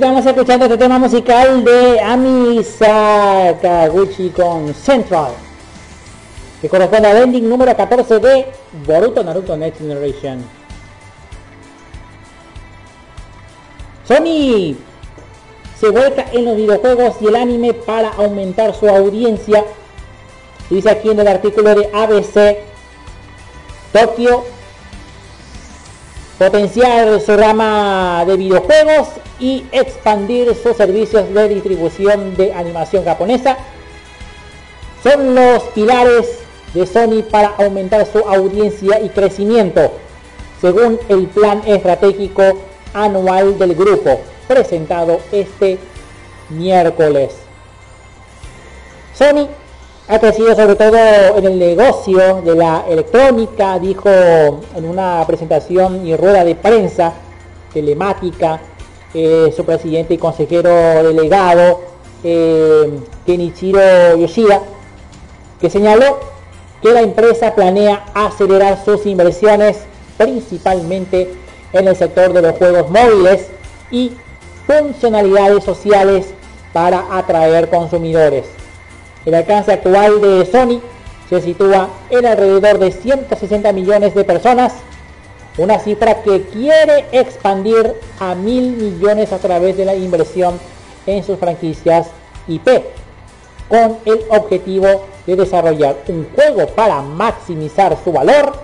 Vamos escuchando este tema musical de Ami Sakaguchi con Central, que corresponde al ending número 14 de Boruto Naruto Next Generation. Sony se vuelca en los videojuegos y el anime para aumentar su audiencia. Dice aquí en el artículo de ABC, Tokio potenciar su rama de videojuegos y expandir sus servicios de distribución de animación japonesa son los pilares de Sony para aumentar su audiencia y crecimiento, según el plan estratégico anual del grupo presentado este miércoles. Sony ha crecido sobre todo en el negocio de la electrónica, dijo en una presentación y rueda de prensa telemática eh, su presidente y consejero delegado eh, Kenichiro Yoshida, que señaló que la empresa planea acelerar sus inversiones principalmente en el sector de los juegos móviles y funcionalidades sociales para atraer consumidores. El alcance actual de Sony se sitúa en alrededor de 160 millones de personas, una cifra que quiere expandir a mil millones a través de la inversión en sus franquicias IP, con el objetivo de desarrollar un juego para maximizar su valor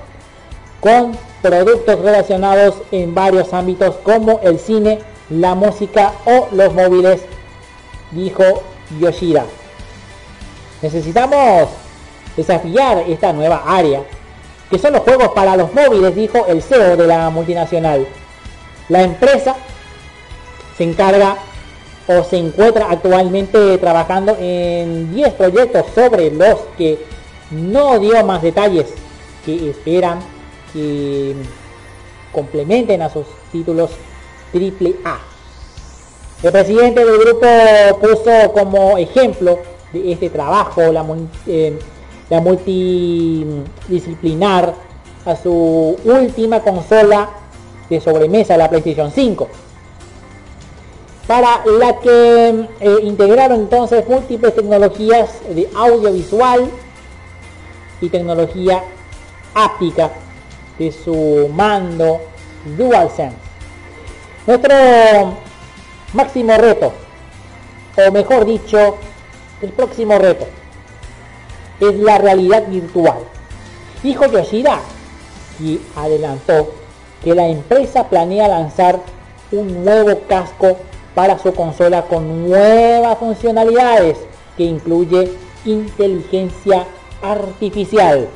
con productos relacionados en varios ámbitos como el cine, la música o los móviles, dijo Yoshida. Necesitamos desafiar esta nueva área, que son los juegos para los móviles, dijo el CEO de la multinacional. La empresa se encarga o se encuentra actualmente trabajando en 10 proyectos sobre los que no dio más detalles que esperan que complementen a sus títulos triple A. El presidente del grupo puso como ejemplo de este trabajo, la, eh, la multidisciplinar a su última consola de sobremesa, la PlayStation 5, para la que eh, integraron entonces múltiples tecnologías de audiovisual y tecnología áptica de su mando DualSense. Nuestro máximo reto, o mejor dicho, el próximo reto es la realidad virtual. Dijo Yoshida y adelantó que la empresa planea lanzar un nuevo casco para su consola con nuevas funcionalidades que incluye inteligencia artificial.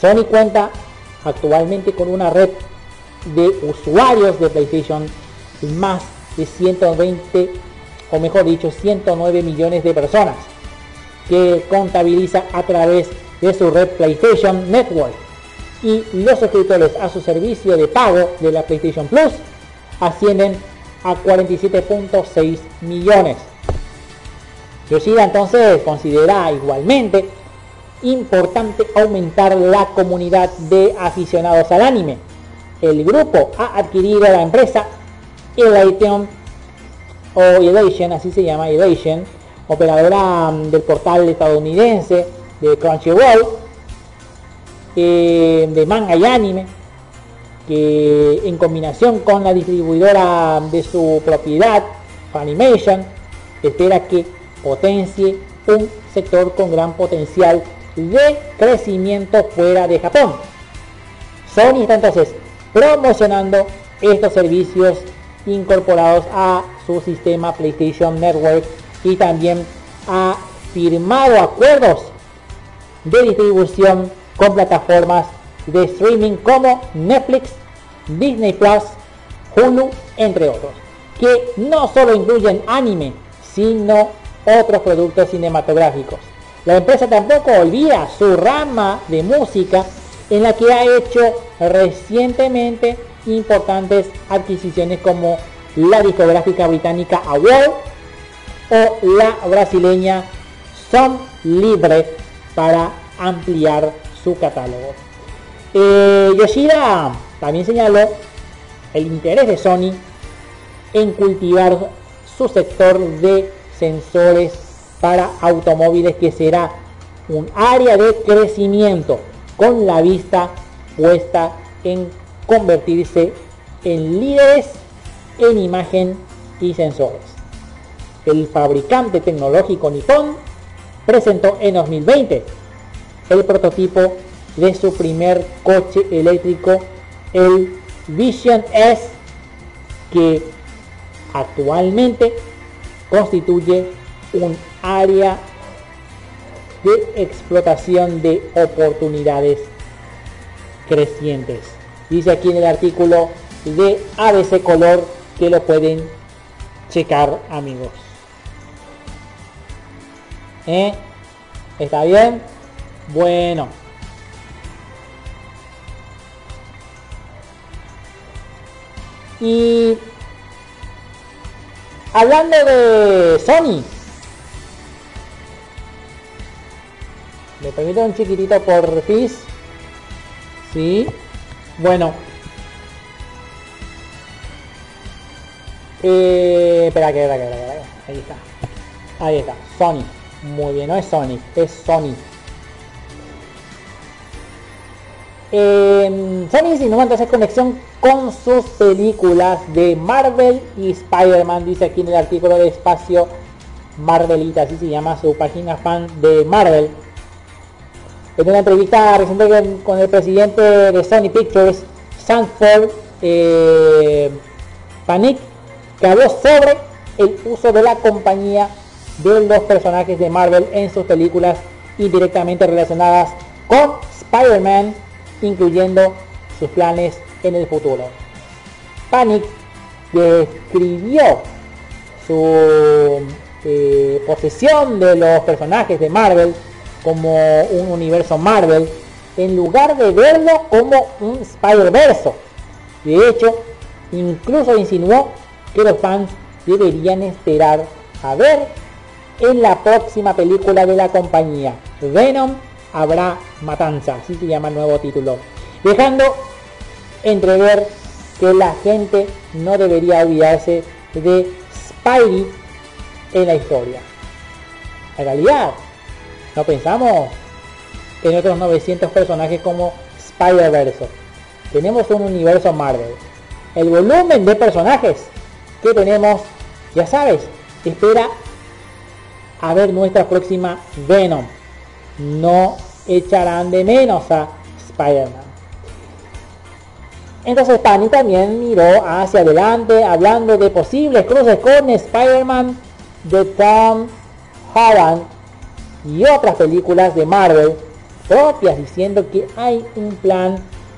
Sony cuenta actualmente con una red de usuarios de PlayStation más de 120 o mejor dicho 109 millones de personas que contabiliza a través de su red PlayStation Network y los suscriptores a su servicio de pago de la PlayStation Plus ascienden a 47.6 millones. Yoshida entonces considera igualmente importante aumentar la comunidad de aficionados al anime. El grupo ha adquirido la empresa Elation o Elation, así se llama Elation, operadora mm, del portal estadounidense de Crunchyroll, eh, de manga y anime, que en combinación con la distribuidora de su propiedad, Funimation, espera que potencie un sector con gran potencial de crecimiento fuera de Japón. Sony está entonces promocionando estos servicios incorporados a su sistema PlayStation Network y también ha firmado acuerdos de distribución con plataformas de streaming como Netflix, Disney Plus, Hulu, entre otros, que no solo incluyen anime, sino otros productos cinematográficos. La empresa tampoco olvida su rama de música en la que ha hecho recientemente importantes adquisiciones como la discográfica británica AWOL o la brasileña Som Libre para ampliar su catálogo. Eh, Yoshida también señaló el interés de Sony en cultivar su sector de sensores para automóviles que será un área de crecimiento con la vista puesta en convertirse en líderes en imagen y sensores. El fabricante tecnológico Nippon presentó en 2020 el prototipo de su primer coche eléctrico, el Vision S, que actualmente constituye un área de explotación de oportunidades crecientes. Dice aquí en el artículo de ABC Color que lo pueden checar amigos. ¿Eh? ¿Está bien? Bueno. Y hablando de Sony, me permite un chiquitito por FIS. Sí. Bueno. Eh, espera, que, espera, espera, ahí está. Ahí está. Sony. Muy bien, no es Sony, es Sony. Eh, Sony insinúa entonces conexión con sus películas de Marvel y Spider-Man, dice aquí en el artículo de Espacio Marvelita, así se llama su página fan de Marvel. En una entrevista reciente con el presidente de Sony Pictures, Sanford eh, Panic, que habló sobre el uso de la compañía de los personajes de Marvel en sus películas indirectamente relacionadas con Spider-Man, incluyendo sus planes en el futuro. Panic describió su eh, posesión de los personajes de Marvel como un universo Marvel en lugar de verlo como un Spider-Verse. De hecho, incluso insinuó que los fans deberían esperar a ver en la próxima película de la compañía, Venom habrá matanza, así se llama el nuevo título, dejando entrever que la gente no debería olvidarse de Spidey en la historia. En realidad, no pensamos en otros 900 personajes como Spider-Verse. Tenemos un universo Marvel. El volumen de personajes que tenemos, ya sabes, espera a ver nuestra próxima Venom. No echarán de menos a Spider-Man. Entonces Pani también miró hacia adelante hablando de posibles cruces con Spider-Man de Tom Holland y otras películas de Marvel propias diciendo que hay un plan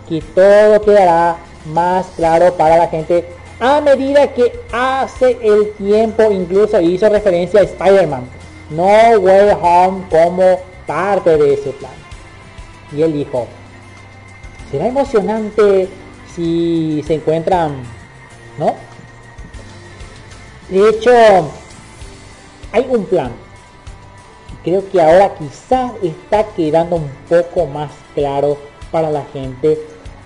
que todo quedará más claro para la gente a medida que hace el tiempo incluso hizo referencia a Spider-Man No Way Home como parte de ese plan. Y él dijo, será emocionante si se encuentran, ¿no? De hecho, hay un plan. Creo que ahora quizás está quedando un poco más claro para la gente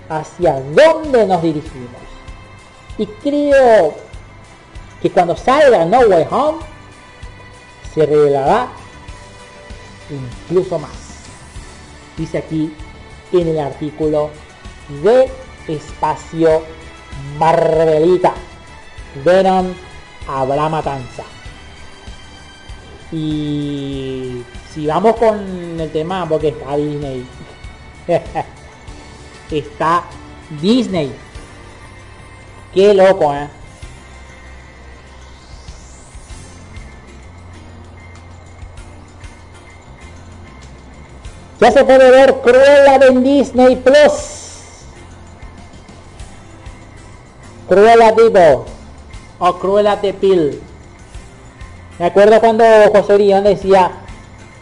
hacia dónde nos dirigimos. Y creo que cuando salga No Way Home, se revelará incluso más. Dice aquí en el artículo de Espacio Marvelita. Venom habrá matanza. Y si vamos con el tema, porque está Disney. [laughs] está Disney. Qué loco, ¿eh? Ya se puede ver Cruella en Disney Plus. Cruella Divo o Cruella de Pil. Me acuerdo cuando José León decía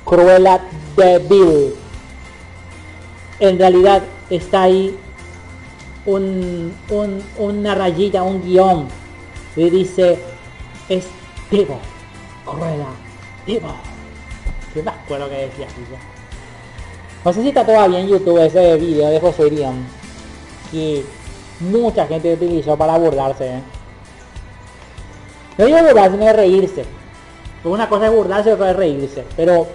Cruella de Vil. En realidad está ahí un, un- una rayita, un guion. Y dice, es Divo, Cruella, Divo. Yo me acuerdo que decía así. No sé si está todavía en YouTube ese video de José León. Que mucha gente utilizó para burlarse. ¿eh? No digo burlarse, sino reírse. Una cosa es burlarse y otra es reírse. Pero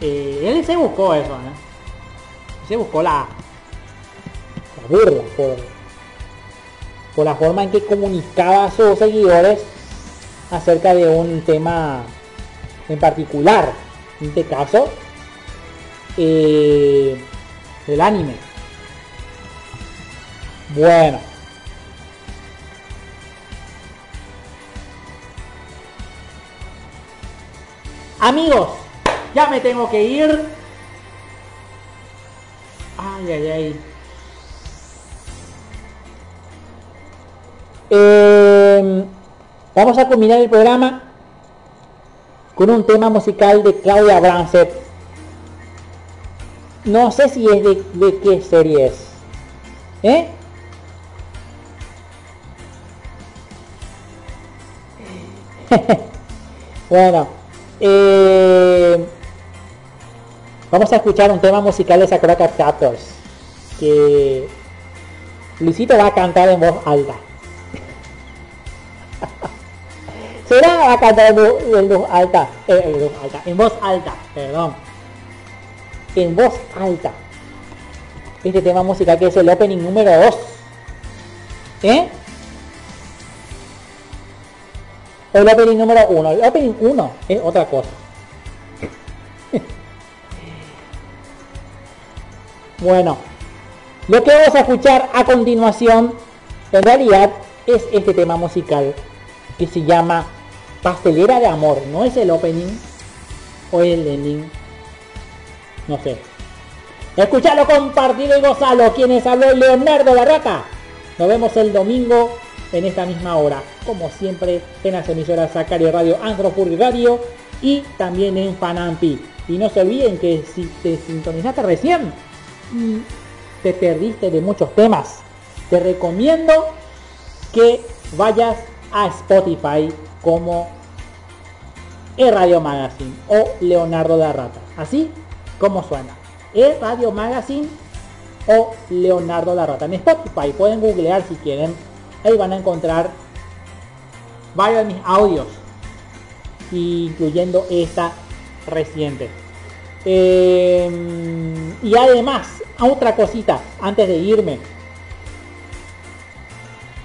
eh, él se buscó eso, ¿no? Se buscó la, la burla por, por la forma en que comunicaba a sus seguidores acerca de un tema en particular. En este caso, eh, del anime. Bueno. Amigos, ya me tengo que ir. Ay, ay, ay. Eh, vamos a culminar el programa con un tema musical de Claudia Branset. No sé si es de, de qué serie es. ¿Eh? [laughs] bueno, eh, vamos a escuchar un tema musical de Sakura Captors que Luisito va a cantar en voz alta. [laughs] Será va a cantar en voz, en voz alta, eh, en voz alta, en voz alta, perdón, en voz alta. Este tema musical que es el opening número 2. ¿Eh? El opening número 1. El opening 1 es otra cosa. [laughs] bueno, lo que vamos a escuchar a continuación en realidad es este tema musical que se llama Pastelera de Amor. No es el opening o el ending. No sé. Escuchalo, compartido y gozalo. Quienes habló Leonardo La Rata. Nos vemos el domingo en esta misma hora. Como siempre en las emisoras Sacari Radio, Anthropurri Radio y también en Fanampi. Y no se olviden que si te sintonizaste recién y te perdiste de muchos temas, te recomiendo que vayas a Spotify como E Radio Magazine o Leonardo La Rata. Así como suena. E Radio Magazine o Leonardo La Rata. En Spotify pueden googlear si quieren. Ahí van a encontrar varios de mis audios, incluyendo esta reciente. Eh, y además, otra cosita, antes de irme.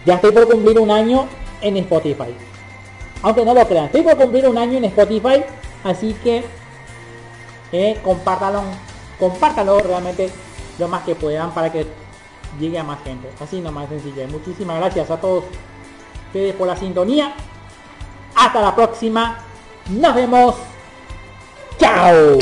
Ya estoy por cumplir un año en Spotify. Aunque no lo crean, estoy por cumplir un año en Spotify. Así que eh, compártalo, compártalo realmente lo más que puedan para que llegue a más gente. Así nomás sencillo. Muchísimas gracias a todos por la sintonía. Hasta la próxima. Nos vemos. Chao.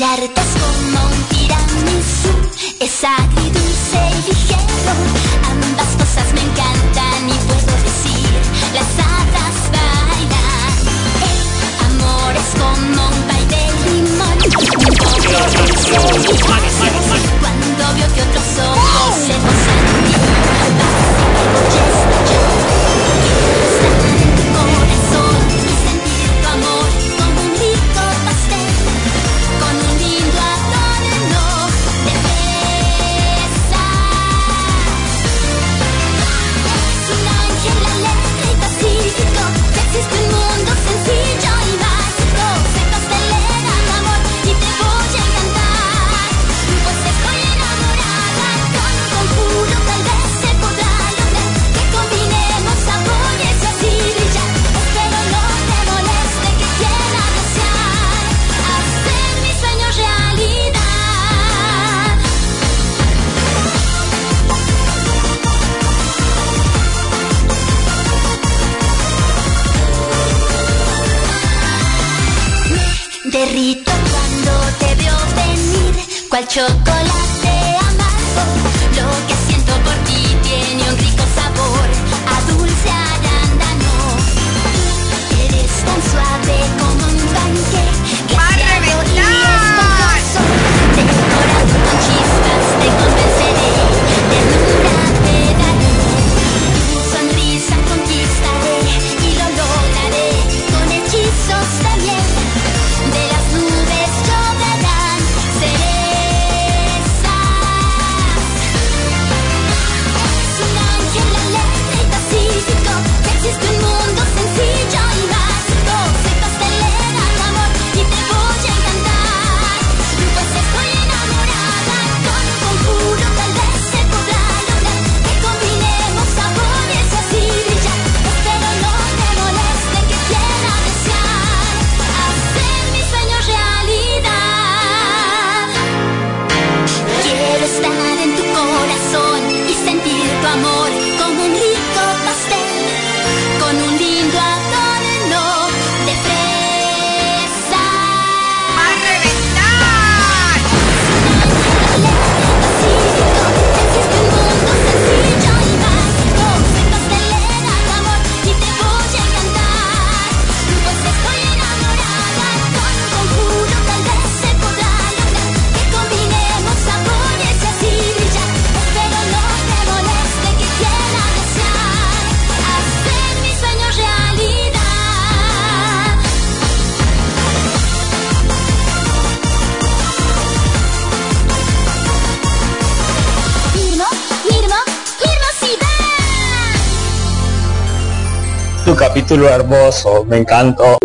Mirarte es como un tiramisú, es agridulce y ligero. Ambas cosas me encantan y puedo decir, las hadas bailan. El amor es como un baile de limón, Cuando veo que otros ojos se posan Tu capítulo hermoso, me encantó.